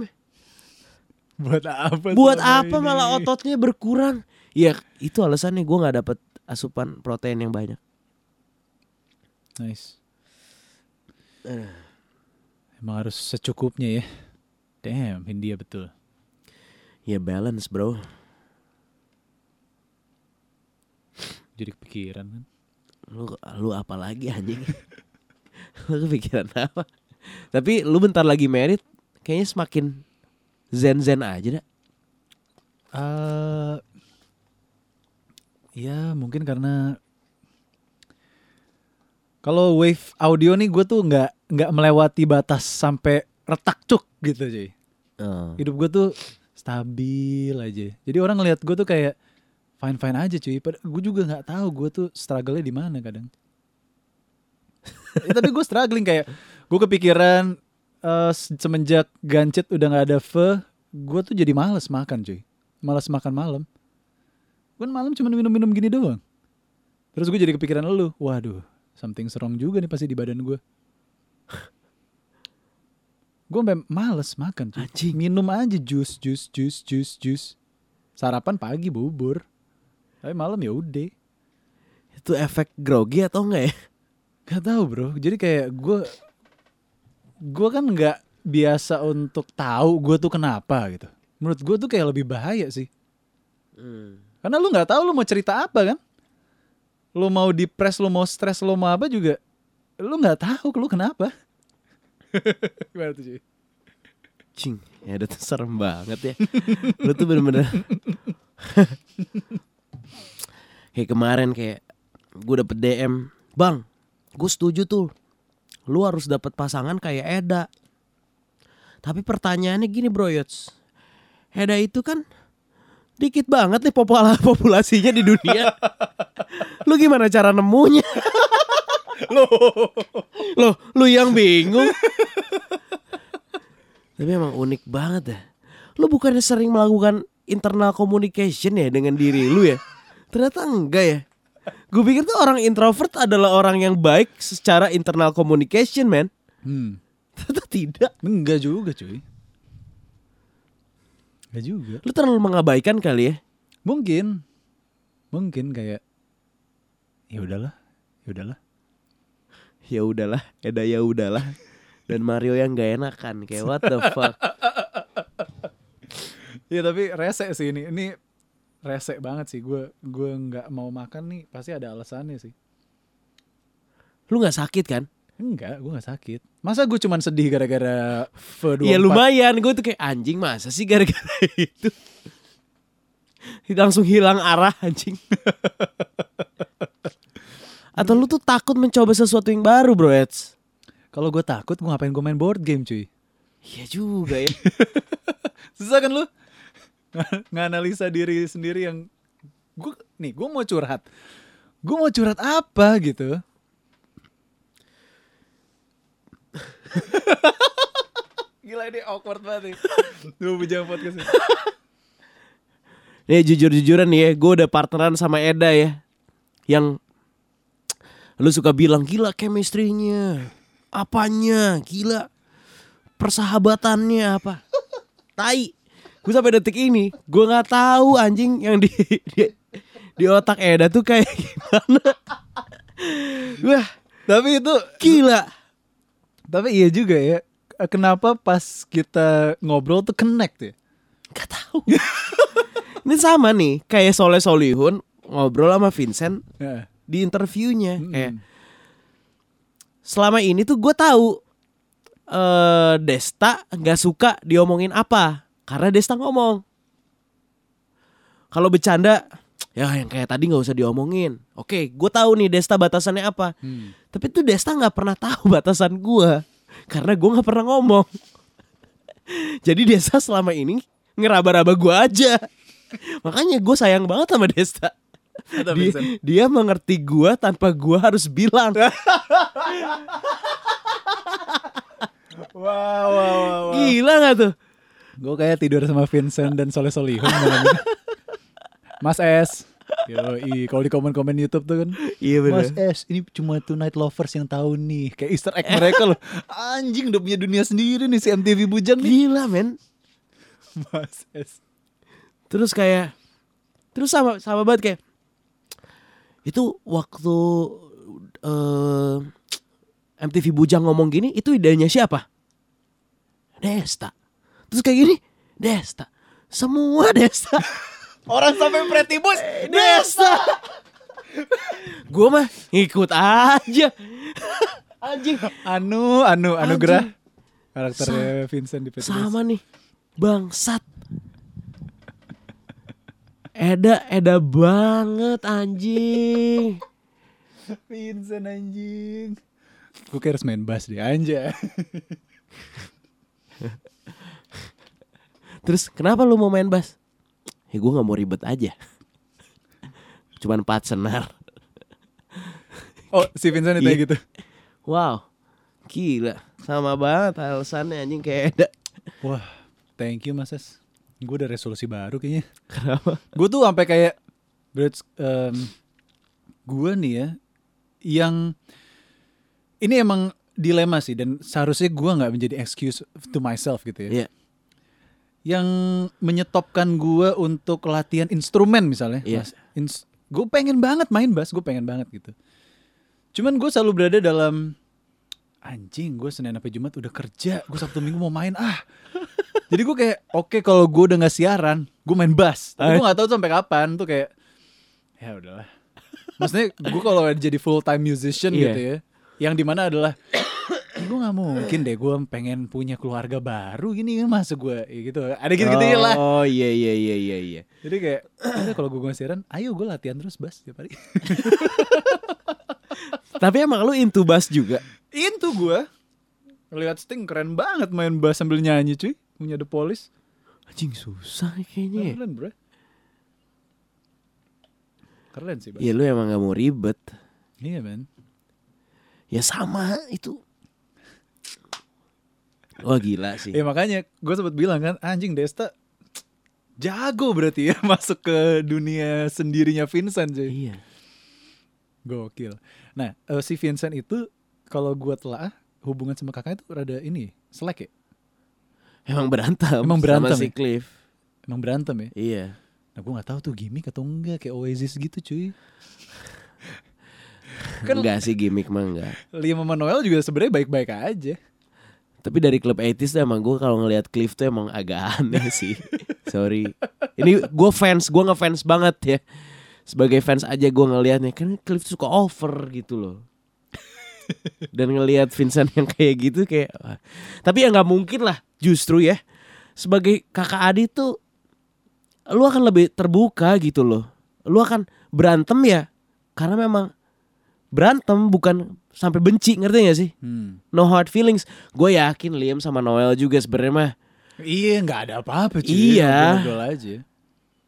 Buat apa? Buat apa ini? malah ototnya berkurang? Ya itu alasannya gue nggak dapet asupan protein yang banyak. Nice. Eh. Emang harus secukupnya ya. Damn, India betul. Ya balance bro. Jadi kepikiran kan. Lu lu apa lagi anjing? <laughs> lu kepikiran apa? Tapi lu bentar lagi merit, kayaknya semakin zen zen aja dah. eh ya mungkin karena kalau wave audio nih gue tuh nggak nggak melewati batas sampai retak cuk gitu cuy. Oh. Hidup gue tuh stabil aja. Jadi orang ngelihat gue tuh kayak fine fine aja cuy. Padahal gue juga nggak tahu gue tuh struggle-nya di mana kadang. Ya, tapi gue struggling kayak gue kepikiran eh, semenjak gancet udah nggak ada fe, gue tuh jadi males makan cuy. Malas makan malam. Gue malam cuma minum-minum gini doang. Terus gue jadi kepikiran lu, waduh, something wrong juga nih pasti di badan gue. gue sampai males makan cuy. Anjing. Minum aja jus, jus, jus, jus, jus. Sarapan pagi bubur. Tapi malam ya udah. Itu efek grogi atau enggak ya? Gak tahu bro. Jadi kayak gue, gue kan nggak biasa untuk tahu gue tuh kenapa gitu. Menurut gue tuh kayak lebih bahaya sih. Karena lu nggak tahu lu mau cerita apa kan? Lu mau depres, lu mau stres, lu mau apa juga, lu nggak tahu lu kenapa. <laughs> Gimana tuh cuy? Cing, ya udah tuh serem banget ya. Lu tuh bener-bener <laughs> Kayak kemarin kayak gue dapet DM, "Bang, gue setuju tuh. Lu harus dapet pasangan kayak Eda." Tapi pertanyaannya gini, Bro Yots. Eda itu kan dikit banget nih popula- <laughs> populasinya di dunia. lu gimana cara nemunya? <laughs> Loh, lu yang bingung. Tapi emang unik banget ya. Lu bukannya sering melakukan internal communication ya dengan diri lu ya? Ternyata enggak ya. Gue pikir tuh orang introvert adalah orang yang baik secara internal communication, man. Hmm. Ternyata tidak. Enggak juga cuy. Enggak juga. Lu terlalu mengabaikan kali ya. Mungkin, mungkin kayak, ya udahlah, ya udahlah. Ya udahlah, Eda ya udahlah. Dan Mario yang gak enakan kayak what the fuck. <laughs> Iya tapi rese sih ini, ini rese banget sih. Gue gue nggak mau makan nih, pasti ada alasannya sih. Lu nggak sakit kan? Enggak, gue gak sakit. Masa gue cuman sedih gara-gara V24? Iya lumayan, gue tuh kayak anjing masa sih gara-gara <laughs> itu. Langsung hilang arah anjing. <laughs> Atau lu tuh takut mencoba sesuatu yang baru bro Eds? Kalau gue takut, gue ngapain gue main board game cuy? Iya juga ya. <laughs> Susah kan lu? <laughs> Nganalisa diri sendiri yang... Gue nih, gue mau curhat. Gue mau curhat apa gitu? <laughs> Gila ini awkward banget nih. <laughs> Dua jam podcast ini. Nih jujur-jujuran nih ya, gue udah partneran sama Eda ya. Yang lu suka bilang gila chemistry-nya. Apanya? Gila persahabatannya apa? Tai. Gue sampai detik ini gue nggak tahu anjing yang di, di di otak Eda tuh kayak gimana. Wah, Tapi itu gila. tapi iya juga ya. Kenapa pas kita ngobrol tuh connect ya? Gak tahu. Ini sama nih kayak Soleh Solihun ngobrol sama Vincent Ya. di interviewnya. Mm. Kayak selama ini tuh gue tahu eh Desta nggak suka diomongin apa karena Desta ngomong. Kalau bercanda ya yang kayak tadi nggak usah diomongin. Oke, gue tahu nih Desta batasannya apa. Hmm. Tapi tuh Desta nggak pernah tahu batasan gue karena gue nggak pernah ngomong. <laughs> Jadi Desta selama ini ngeraba-raba gue aja. Makanya gue sayang banget sama Desta. Dia, dia mengerti gue tanpa gue harus bilang. Wow, wow, wow, wow. Gila gak tuh? Gue kayak tidur sama Vincent dan Soleh Solihun. Mas S. Yo, kalau di komen-komen YouTube tuh kan. Iya Mas S, ini cuma Tonight Lovers yang tahu nih. Kayak Easter egg mereka loh. Anjing udah punya dunia sendiri nih si MTV Bujang nih. Gila men. Mas S. Terus kayak terus sama sama banget kayak itu waktu eh MTV Bujang ngomong gini itu idenya siapa? Desta. Terus kayak gini, Desta. Semua Desta. <laughs> Orang sampai Pretty Boys. Desta. Gue mah ngikut aja. Anjing. Anu, Anu, Anugerah. Karakternya Vincent di Pretty Boys. Sama nih. Bangsat. Eda, Eda banget anjing. Vincent anjing. Gue kayak harus main bass deh anjay. <laughs> Terus kenapa lu mau main bass? Ya gue gak mau ribet aja. <laughs> Cuman empat senar. <laughs> Oh, si Vincent itu Iya. gitu. Wow. Gila. Sama banget alasannya anjing kayak Eda. Wah, thank you Mas S. Gue udah resolusi baru kayaknya. Kenapa? Gue tuh sampai kayak em, gue nih ya yang ini emang dilema sih dan seharusnya gue nggak menjadi excuse to myself gitu ya. Iya. Yang menyetopkan gue untuk latihan instrumen misalnya. Iya. gue pengen banget main bass, gue pengen banget gitu. Cuman gue selalu berada dalam anjing gue Senin sampai Jumat udah kerja, gue Sabtu Minggu mau main ah. <laughs> Jadi gue kayak oke kalau gue udah nggak siaran, gue main bass. Tapi gue nggak tahu sampai kapan tuh kayak ya udahlah. Maksudnya gue kalau jadi full time musician Iya. gitu ya, yang di mana adalah gue nggak mungkin deh gue pengen punya keluarga baru gini kan masa gue ya gitu ada gitu gitu lah Oh iya iya iya iya iya. jadi kayak kalau gue nggak siaran ayo gue latihan terus bass tiap hari <laughs> Tapi emang lu into bass juga? itu gue lihat Sting keren banget main bass sambil nyanyi cuy punya The Police Anjing susah kayaknya. ya. keren bro keren sih bass Ya lu emang gak mau ribet. iya man Ya sama itu. Wah gila sih. ya makanya gue sempat bilang kan anjing Desta jago berarti ya <laughs> masuk ke dunia sendirinya Vincent cuy Iya. Gokil. Nah, eh, si Vincent itu kalau gue telah hubungan sama kakaknya tuh rada ini, selek ya? Emang berantem. Emang berantem sama si ya? Cliff. Emang berantem ya? Iya. Nah, gue gak tahu tuh gimmick atau enggak kayak Oasis gitu cuy. Kan- <laughs> enggak sih gimmick mah enggak. Liam sama Noel juga sebenarnya baik-baik aja. Tapi dari klub 80s tuh emang gue kalau ngelihat Cliff tuh emang agak <laughs> aneh sih. Sorry. Ini gue fans, gue ngefans banget ya. Sebagai fans aja gue ngelihatnya kan Cliff suka over gitu loh. Dan ngelihat Vincent yang kayak gitu kayak wah. Tapi ya nggak mungkin lah justru ya. Sebagai kakak adik tuh lu akan lebih terbuka gitu loh. Lu akan berantem ya karena memang berantem bukan sampai benci ngerti gak sih? Hmm. no hard feelings. Gue yakin Liam sama Noel juga sebenarnya mah. Iya, nggak ada apa-apa cuy. Iya. Ngobrol aja.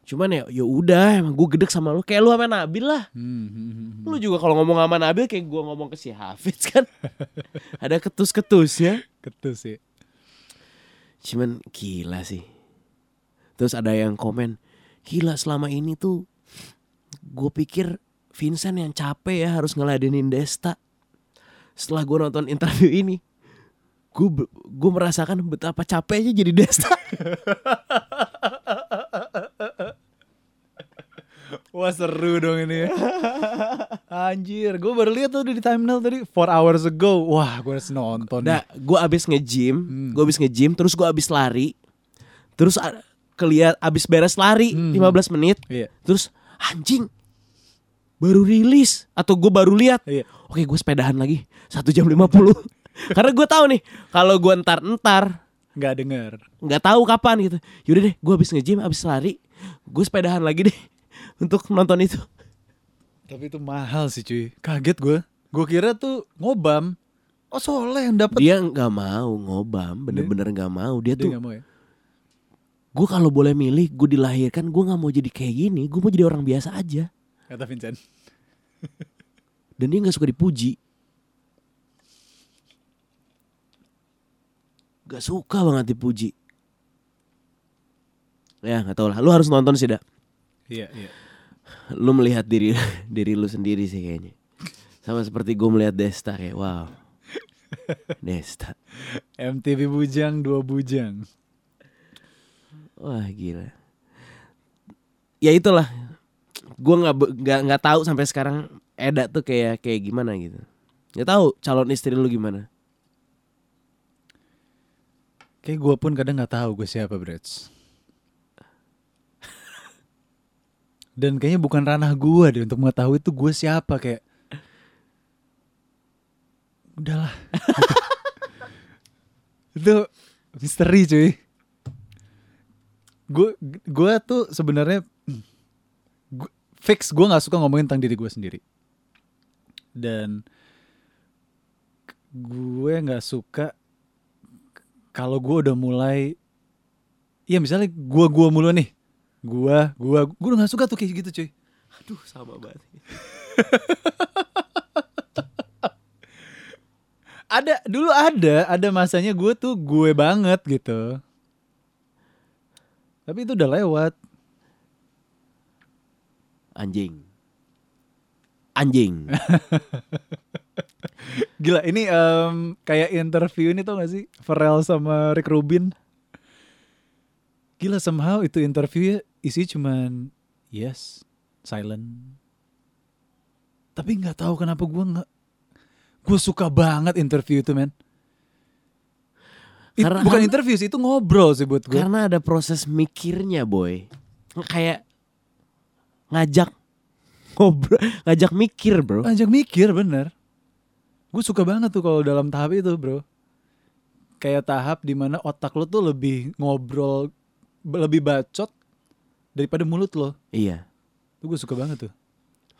Cuman ya ya udah emang gue gedek sama lu kayak lu sama Nabil lah. Hmm, hmm, hmm, hmm. Lu juga kalau ngomong sama Nabil kayak gue ngomong ke si Hafiz kan. <laughs> Ada ketus-ketusnya. Ketus sih. Cuman gila sih. Terus ada yang komen, gila selama ini tuh gue pikir Vincent yang capek ya harus ngeladenin Desta. Setelah gue nonton interview ini, gue gue merasakan betapa capeknya jadi Desta. <laughs> Wah seru dong ini ya. Anjir, gue baru lihat tuh di thumbnail tadi 4 hours ago. Wah, gue harus nonton. Nah, gue abis nge-gym, Hmm. gue abis nge-gym, terus gue abis lari, terus keliat abis beres lari Hmm. 15 menit, Iya. terus anjing baru rilis atau gue baru lihat, Iya. oke gue sepedahan lagi satu jam 50 <laughs> karena gue tahu nih kalau gue entar entar Nggak denger. nggak tahu kapan gitu, yaudah deh gue abis nge-gym, abis lari, gue sepedahan lagi deh <laughs> untuk nonton itu. Tapi itu mahal sih cuy. Kaget gue. Gue kira tuh ngobam. Oh soleh yang dapet. Dia nggak mau ngobam, bener-bener nggak mau. Dia, Dia tuh nggak mau ya. gue kalau boleh milih gue dilahirkan gue nggak mau jadi kayak gini gue mau jadi orang biasa aja Kata Vincent. dan dia nggak suka dipuji Gak suka banget dipuji ya nggak tahu lah lu harus nonton sih dak Iya, iya. lu melihat diri <laughs> diri lu sendiri sih kayaknya sama seperti gue melihat Desta kayak wow <laughs> Desta MTV Bujang, dua Bujang. Wah gila. Ya itulah. Gue nggak nggak nggak tahu sampai sekarang Eda tuh kayak kayak gimana gitu. Nggak tahu calon istri lu gimana. Kayak gue pun kadang nggak tahu gue siapa, Brets. Dan kayaknya bukan ranah gue deh untuk mengetahui itu gue siapa kayak. Udahlah. <laughs> itu misteri cuy. Gue gue tuh sebenarnya fix gue nggak suka ngomongin tentang diri gue sendiri. Dan gue nggak suka kalau gue udah mulai Iya misalnya gua gua mulu nih gua gua gua udah gak suka tuh kayak gitu cuy Aduh sama banget. <laughs> ada dulu ada ada masanya gue tuh gue banget gitu tapi itu udah lewat Anjing. Anjing. <laughs> gila ini em, kayak interview ini tau gak sih Pharrell sama Rick Rubin gila somehow itu interview isi cuman yes silent tapi nggak tahu kenapa gue nggak gue suka banget interview itu men It- Karena- bukan interview sih itu ngobrol sih buat gue Karena ada proses mikirnya boy. Kayak ngajak ngobrol, ngajak mikir bro. ajak mikir bener gue suka banget tuh kalau dalam tahap itu bro kayak tahap di mana otak lo tuh lebih ngobrol lebih bacot daripada mulut lo Iya. itu gue suka banget tuh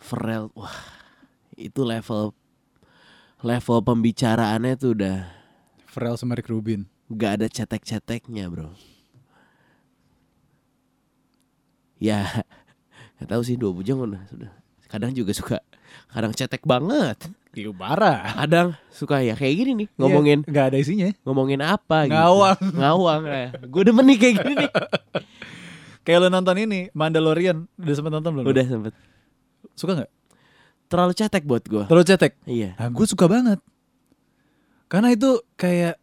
Pharrell, wah itu level level pembicaraannya tuh udah Pharrell sama Rick Rubin gak ada cetek-ceteknya bro. Ya, nggak tahu sih dua bujang udah sudah. Kadang juga suka, kadang cetek banget. Iya parah Kadang suka ya kayak gini nih ngomongin Iya, nggak ada isinya ngomongin apa gitu. Ngawang. Ngawang ya. Gue demen nih kayak gini nih. <laughs> kayak lo nonton ini Mandalorian udah sempet nonton belum Udah sempet. suka nggak Terlalu cetek buat gue. terlalu cetek Iya. nah gue suka banget karena itu kayak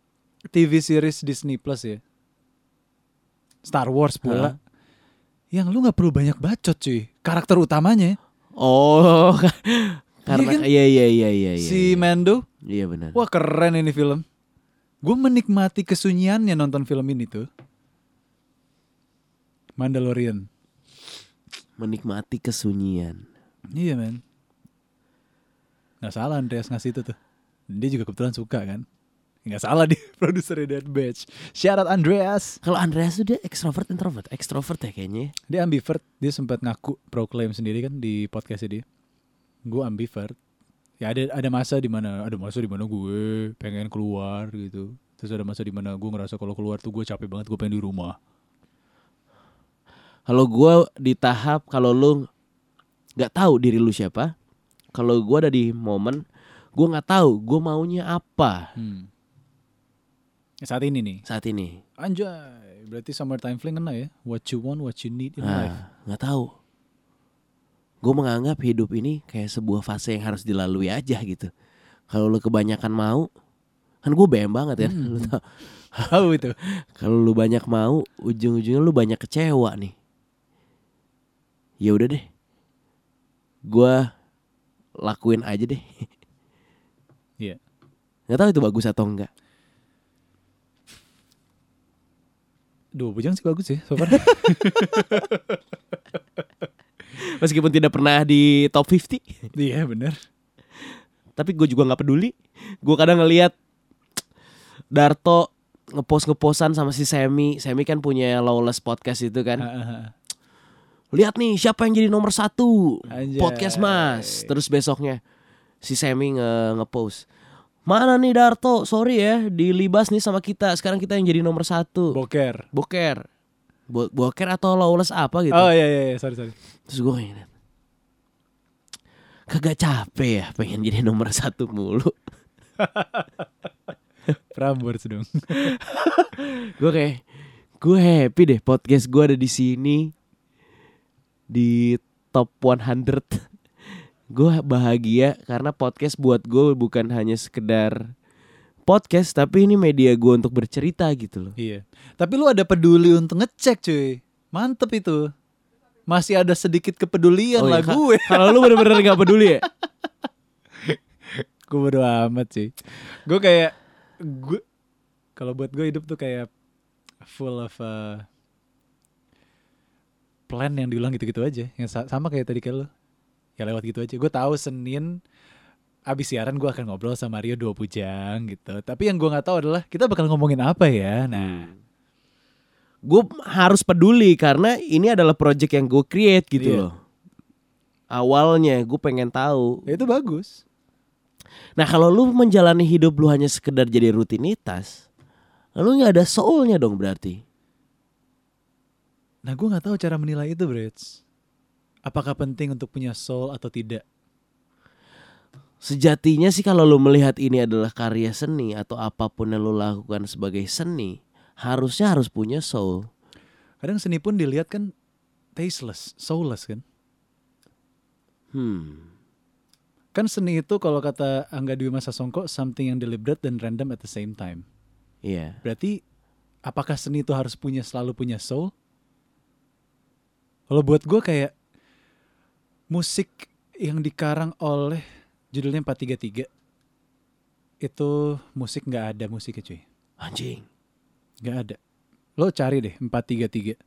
TV series Disney Plus ya Star Wars pula Hah? Yang lu nggak perlu banyak bacot cuy karakter utamanya Oh, <laughs> karena kan? iya iya iya iya iya. si iya. Mando Iya benar. wah keren ini film gue menikmati kesunyiannya nonton film ini tuh Mandalorian Menikmati kesunyian. iya men nggak salah Andreas ngasih itu tuh dia juga kebetulan suka kan nggak salah dia <laughs> produser Dead Batch. Shout out Andreas. Kalau Andreas tuh dia extrovert introvert, extrovert ya kayaknya. dia ambivert. Dia sempat ngaku proclaim sendiri kan di podcastnya dia. Gue ambivert. Ya ada ada masa di mana ada masa di mana gue pengen keluar gitu. Terus ada masa di mana gue ngerasa kalau keluar tuh gue capek banget gue pengen di rumah. Kalau gua di tahap kalau lu nggak tahu diri lu siapa, kalau gua ada di momen gua nggak tahu gua maunya apa. Hmm. Saat ini nih saat ini. anjay berarti summertime fling kena ya what you want what you need in life Nah, nggak tahu. Gue menganggap hidup ini kayak sebuah fase yang harus dilalui aja gitu. Kalau lu kebanyakan mau, Kan gue BM banget kan. Hmm. Lu tau. <laughs> Tahu itu. Kalau lu banyak mau, ujung-ujungnya lu banyak kecewa nih. Ya udah deh. Gua lakuin aja deh. Iya. Nggak tahu itu bagus atau enggak. Dua bujang sih bagus sih so far. <laughs> Meskipun tidak pernah di top 50, iya bener. tapi gue juga nggak peduli. Gue kadang ngelihat Darto ngepost ngeposan sama si Semi. Semi kan punya Lawless podcast itu kan. Lihat nih siapa yang jadi nomor satu Anjay. podcast mas. Terus besoknya si Semi nge ngepost. Mana nih Darto? Sorry ya, dilibas nih sama kita. Sekarang kita yang jadi nomor satu. Boker. Boker. Bo boker atau lawless apa gitu. Oh iya iya iya sorry sorry. Terus gue kayak Kagak capek ya pengen jadi nomor satu mulu. <laughs> Prambors dong. <laughs> gue kayak gue happy deh podcast gue ada di sini di top 100 gue bahagia karena podcast buat gue bukan hanya sekedar podcast tapi ini media gue untuk bercerita gitu loh iya. Tapi lu ada peduli untuk ngecek cuy. Mantep itu. Masih ada sedikit kepedulian Oh lah iya, gue. <laughs> kalau lu bener-bener gak peduli ya gue bodo amat sih. Gue kayak gue kalau buat gue hidup tuh kayak full of uh, plan yang diulang gitu-gitu aja. Yang sa- sama kayak tadi kayak lu. Ya lewat gitu aja. Gue tahu Senin abis siaran gue akan ngobrol sama Rio dua bujang gitu. Tapi yang gue nggak tahu adalah kita bakal ngomongin apa ya. Nah, gue harus peduli karena ini adalah project yang gue create gitu Iya. loh awalnya gue pengen tahu ya itu bagus. Nah kalau lu menjalani hidup lu hanya sekedar jadi rutinitas, lu nggak ada soulnya dong berarti. Nah, gue nggak tahu cara menilai itu, Brits. Apakah penting untuk punya soul atau tidak? Sejatinya sih kalau lu melihat ini adalah karya seni atau apa pun yang lu lakukan sebagai seni, harusnya harus punya soul. Kadang seni pun dilihat kan tasteless, soulless kan. Hmm. Kan seni itu kalau kata Angga Dwi Masa Songko something yang deliberate dan random at the same time. Iya. Berarti apakah seni itu harus punya selalu punya soul? Kalau buat gue kayak musik yang dikarang oleh judulnya 433 itu musik nggak ada musiknya cuy. Anjing. Nggak ada. Lo cari deh 433.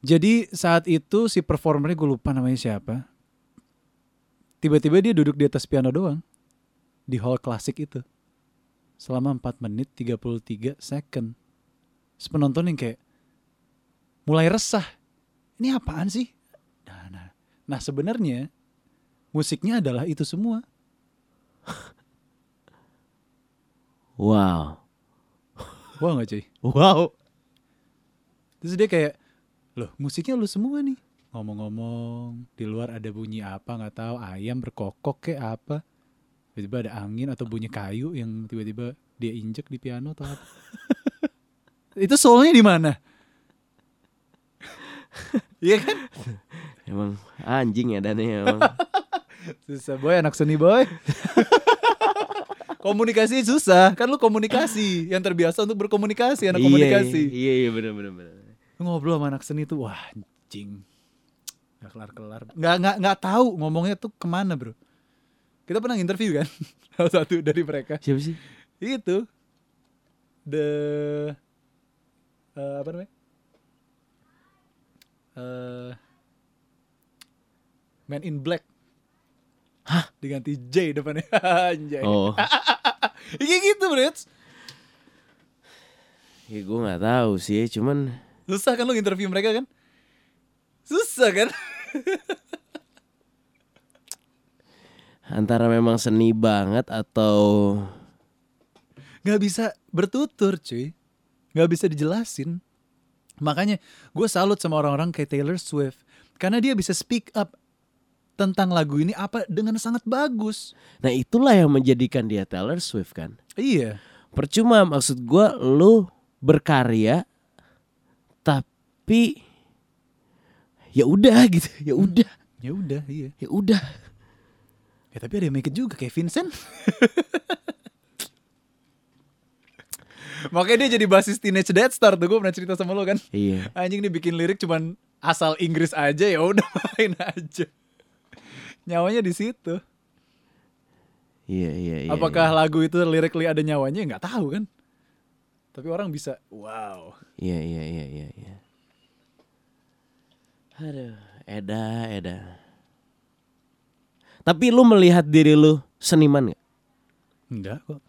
Jadi saat itu si performernya gue lupa namanya siapa. Tiba-tiba dia duduk di atas piano doang. Di hall klasik itu. Selama 4 menit 33 second. Terus penonton yang kayak mulai resah. Ini apaan sih? Nah, sebenarnya musiknya adalah itu semua. Wow. Wah gak cuy? Wow. Terus dia kayak, loh musiknya lu semua nih. Ngomong-ngomong, di luar ada bunyi apa nggak tahu, ayam berkokok kayak apa. Tiba-tiba ada angin atau bunyi kayu yang tiba-tiba dia injek di piano atau apa. <laughs> Itu soulnya di mana? Iya kan? <laughs> Emang anjing ya Dani emang. <laughs> Susah boy, anak seni boy. <laughs> komunikasi susah, kan lu komunikasi yang terbiasa untuk berkomunikasi, anak komunikasi. Iya iya benar benar benar. Ngobrol sama anak seni tuh wah anjing nggak kelar kelar nggak nggak nggak tahu ngomongnya tuh ke mana bro kita pernah interview kan <laughs> salah satu dari mereka Siapa sih? itu the eh, apa namanya Eh, Man in Black. Hah? diganti J depannya. <laughs> Anjay. Oh. <laughs> Kayak gitu bro. Ya gue nggak tahu sih, cuman susah kan lu interview mereka kan? Susah kan? <laughs> Antara memang seni banget atau nggak bisa bertutur cuy. Nggak bisa dijelasin. Makanya gue salut sama orang-orang kayak Taylor Swift. Karena dia bisa speak up tentang lagu ini apa dengan sangat bagus Nah itulah yang menjadikan dia Taylor Swift kan. iya Percuma maksud gua lu berkarya tapi ya udah gitu, ya udah, ya udah iya ya udah. ya tapi ada yang make it juga kayak Vincent <laughs> Makanya dia jadi basis Teenage Death Star tuh gue pernah cerita sama lo kan. Iya. Anjing nih bikin lirik cuman asal Inggris aja ya udah <laughs> main aja. Nyawanya di situ. Iya iya iya. Apakah lagu itu lirikly ada nyawanya? Nggak tahu kan. Tapi orang bisa, wow. Iya iya iya iya iya. Aduh, Eda, Eda. Tapi lu melihat diri lu seniman gak? Enggak kok.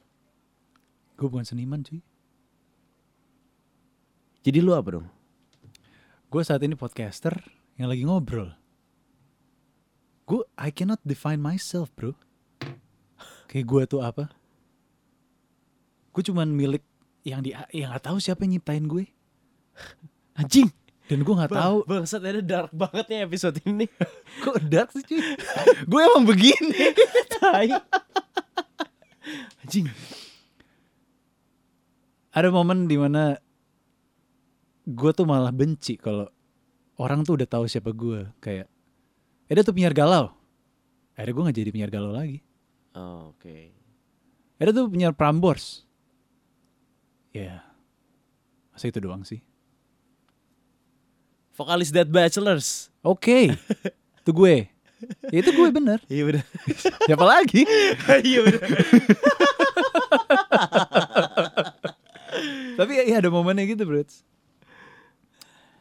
Gue bukan seniman cuy. Jadi lu apa dong? Gue saat ini podcaster yang lagi ngobrol. Gue, I cannot define myself bro. Kayak gue tuh apa? Gue cuman milik yang di yang nggak tahu siapa yang nyiptain gue. Anjing. Dan gue nggak tahu Bangsat ada dark banget nih episode ini. <laughs> kok dark sih cuy. gue emang begini. <laughs> Tai. Anjing. Ada momen di mana gue tuh malah benci kalau orang tuh udah tahu siapa gue. Kayak, dia tuh penyiar galau. Akhirnya gue gak jadi penyiar galau lagi. Oh, Oke. Ada tuh penyiar Prambors. Ya, masa itu doang sih. Vokalis Dead Bachelors. Oke, itu gue. Ya, itu gue bener. <laughs> Iya benar. Siapa lagi? <laughs> Iya benar. Tapi ya, ya ada momennya gitu, bro.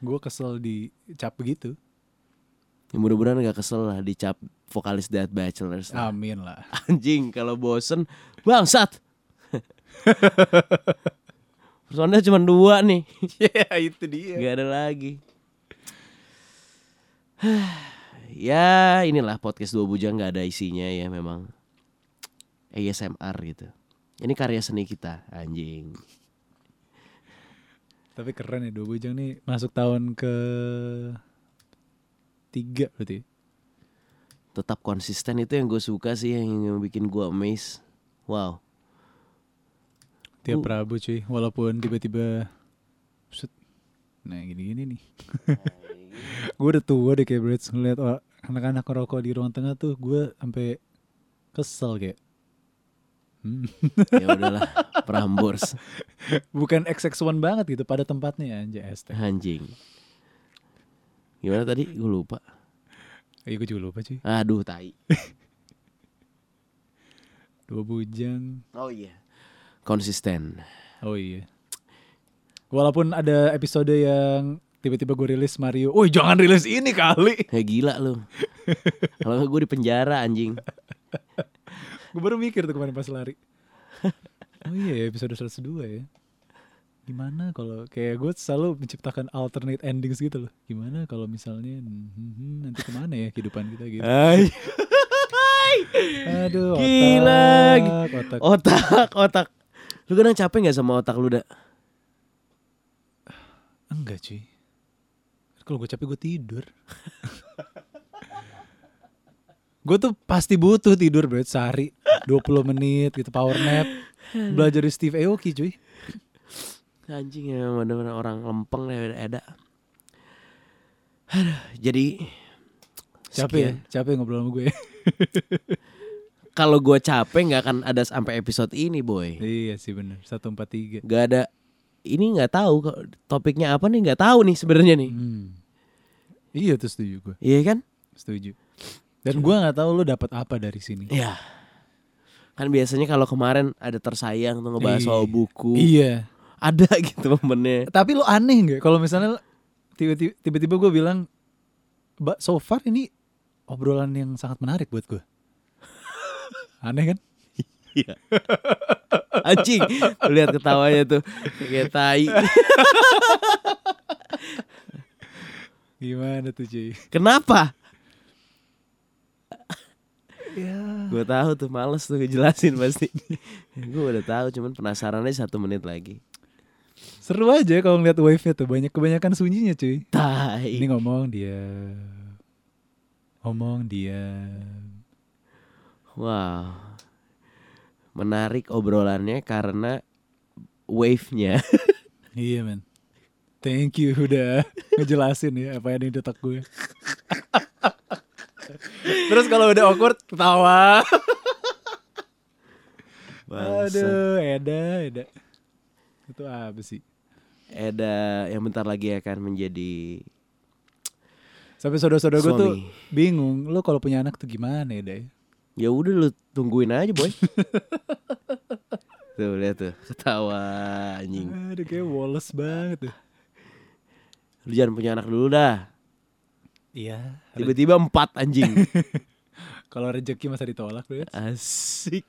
Gue kesel dicap begitu. Ya, mudah-mudahan gak kesel lah dicap vokalis Dead Bachelors. Amin lah. <laughs> Anjing kalau bosen bangsat. <laughs> Personnya cuma dua nih. <laughs> Ya itu dia. Gak ada lagi. <sighs> ya inilah podcast dua bujang gak ada isinya ya memang. ASMR gitu. Ini karya seni kita anjing. Tapi keren ya, Dua Bujang nih masuk tahun ke tiga berarti. Tetap konsisten itu yang gue suka sih yang, yang bikin gue amazed. Wow. Tiap Uh. Rabu cuy, walaupun tiba-tiba. Nah gini-gini nih <laughs> Gue udah tua deh kayak Brits Ngeliat anak-anak ngerokok di ruang tengah tuh Gue sampai kesel kayak hmm. <laughs> ya udahlah Prambors Bukan XX1 banget gitu pada tempatnya anjay anjing. Gimana tadi? Gue lupa. Iya gue juga lupa cuy Aduh tai. <laughs> Dua Bujang Oh iya. Konsisten. Oh iya Walaupun ada episode yang Tiba-tiba gue rilis Mario Woi jangan rilis ini kali Kayak <laughs> gila lu. Kalau gue di penjara anjing. Gue baru mikir tuh kemarin pas lari. <laughs> Oh iya ya, episode 102 ya. Gimana kalau kayak gue selalu menciptakan alternate endings gitu loh. Gimana kalau misalnya hmm, hmm, nanti ke mana ya kehidupan kita gitu. Ay. Aduh, Gila. otak, otak. Otak, otak. Lu kadang capek nggak sama otak lu dak? Enggak cuy. Kalau gue capek gue tidur. <laughs> gue tuh pasti butuh tidur bro sehari 20 menit gitu power nap. Belajar dari Steve Aoki cuy. Anjing ya bener-bener orang lempeng deh Eda. Aduh, jadi Capek ya, capek ngobrol sama gue. <laughs> Kalau gue capek nggak akan ada sampai episode ini boy. iya sih bener, 143. Gak ada ini nggak tahu topiknya apa nih nggak tahu nih sebenarnya nih. Hmm. Iya tuh setuju gue, Iya kan? setuju. Dan gue nggak tahu lu dapat apa dari sini. Iya. Kan biasanya kalau kemarin ada tersayang tuh ngebahas soal Iya. buku. Iya. Ada <laughs> gitu momennya. Tapi lu aneh nggak kalau misalnya tiba-tiba tiba-tiba gue bilang, "Ba, so far ini obrolan yang sangat menarik buat gue. <laughs> Aneh kan? Iya. Anjing, lihat ketawanya tuh kayak tai. <laughs> Gimana tuh cuy? Kenapa? Ya. Gue tahu tuh males tuh ngejelasin pasti. Gue udah tahu cuman penasarannya satu menit lagi. Seru aja kalau ngeliat wave-nya tuh banyak kebanyakan sunyinya cuy. Tai. Ini ngomong dia, ngomong dia. Wow. Menarik obrolannya karena wave-nya. <laughs> Iya men. Thank you udah <laughs> ngejelasin ya apa yang di otak gue. <laughs> Terus kalau udah awkward ketawa. Bangsat. Aduh, Eda, Eda. Itu apa sih? Eda yang bentar lagi akan menjadi Sampai saudara-saudara gue tuh bingung. Lo kalau punya anak tuh gimana ya? Ya udah lu tungguin aja boy. <laughs> tuh lihat tuh ketawa anjing. Aduh kayak Wallace banget tuh. Lu jangan punya anak dulu dah. Iya. Tiba-tiba empat anjing. <laughs> Kalau rezeki masa ditolak tuh ya. Asik.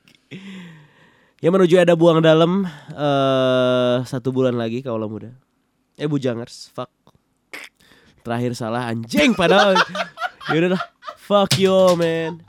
Ya menuju ada buang dalam eh satu bulan lagi kaulah muda. Eh bujangers, fuck. Terakhir salah anjing padahal. <laughs> Yaudah lah. Fuck you man.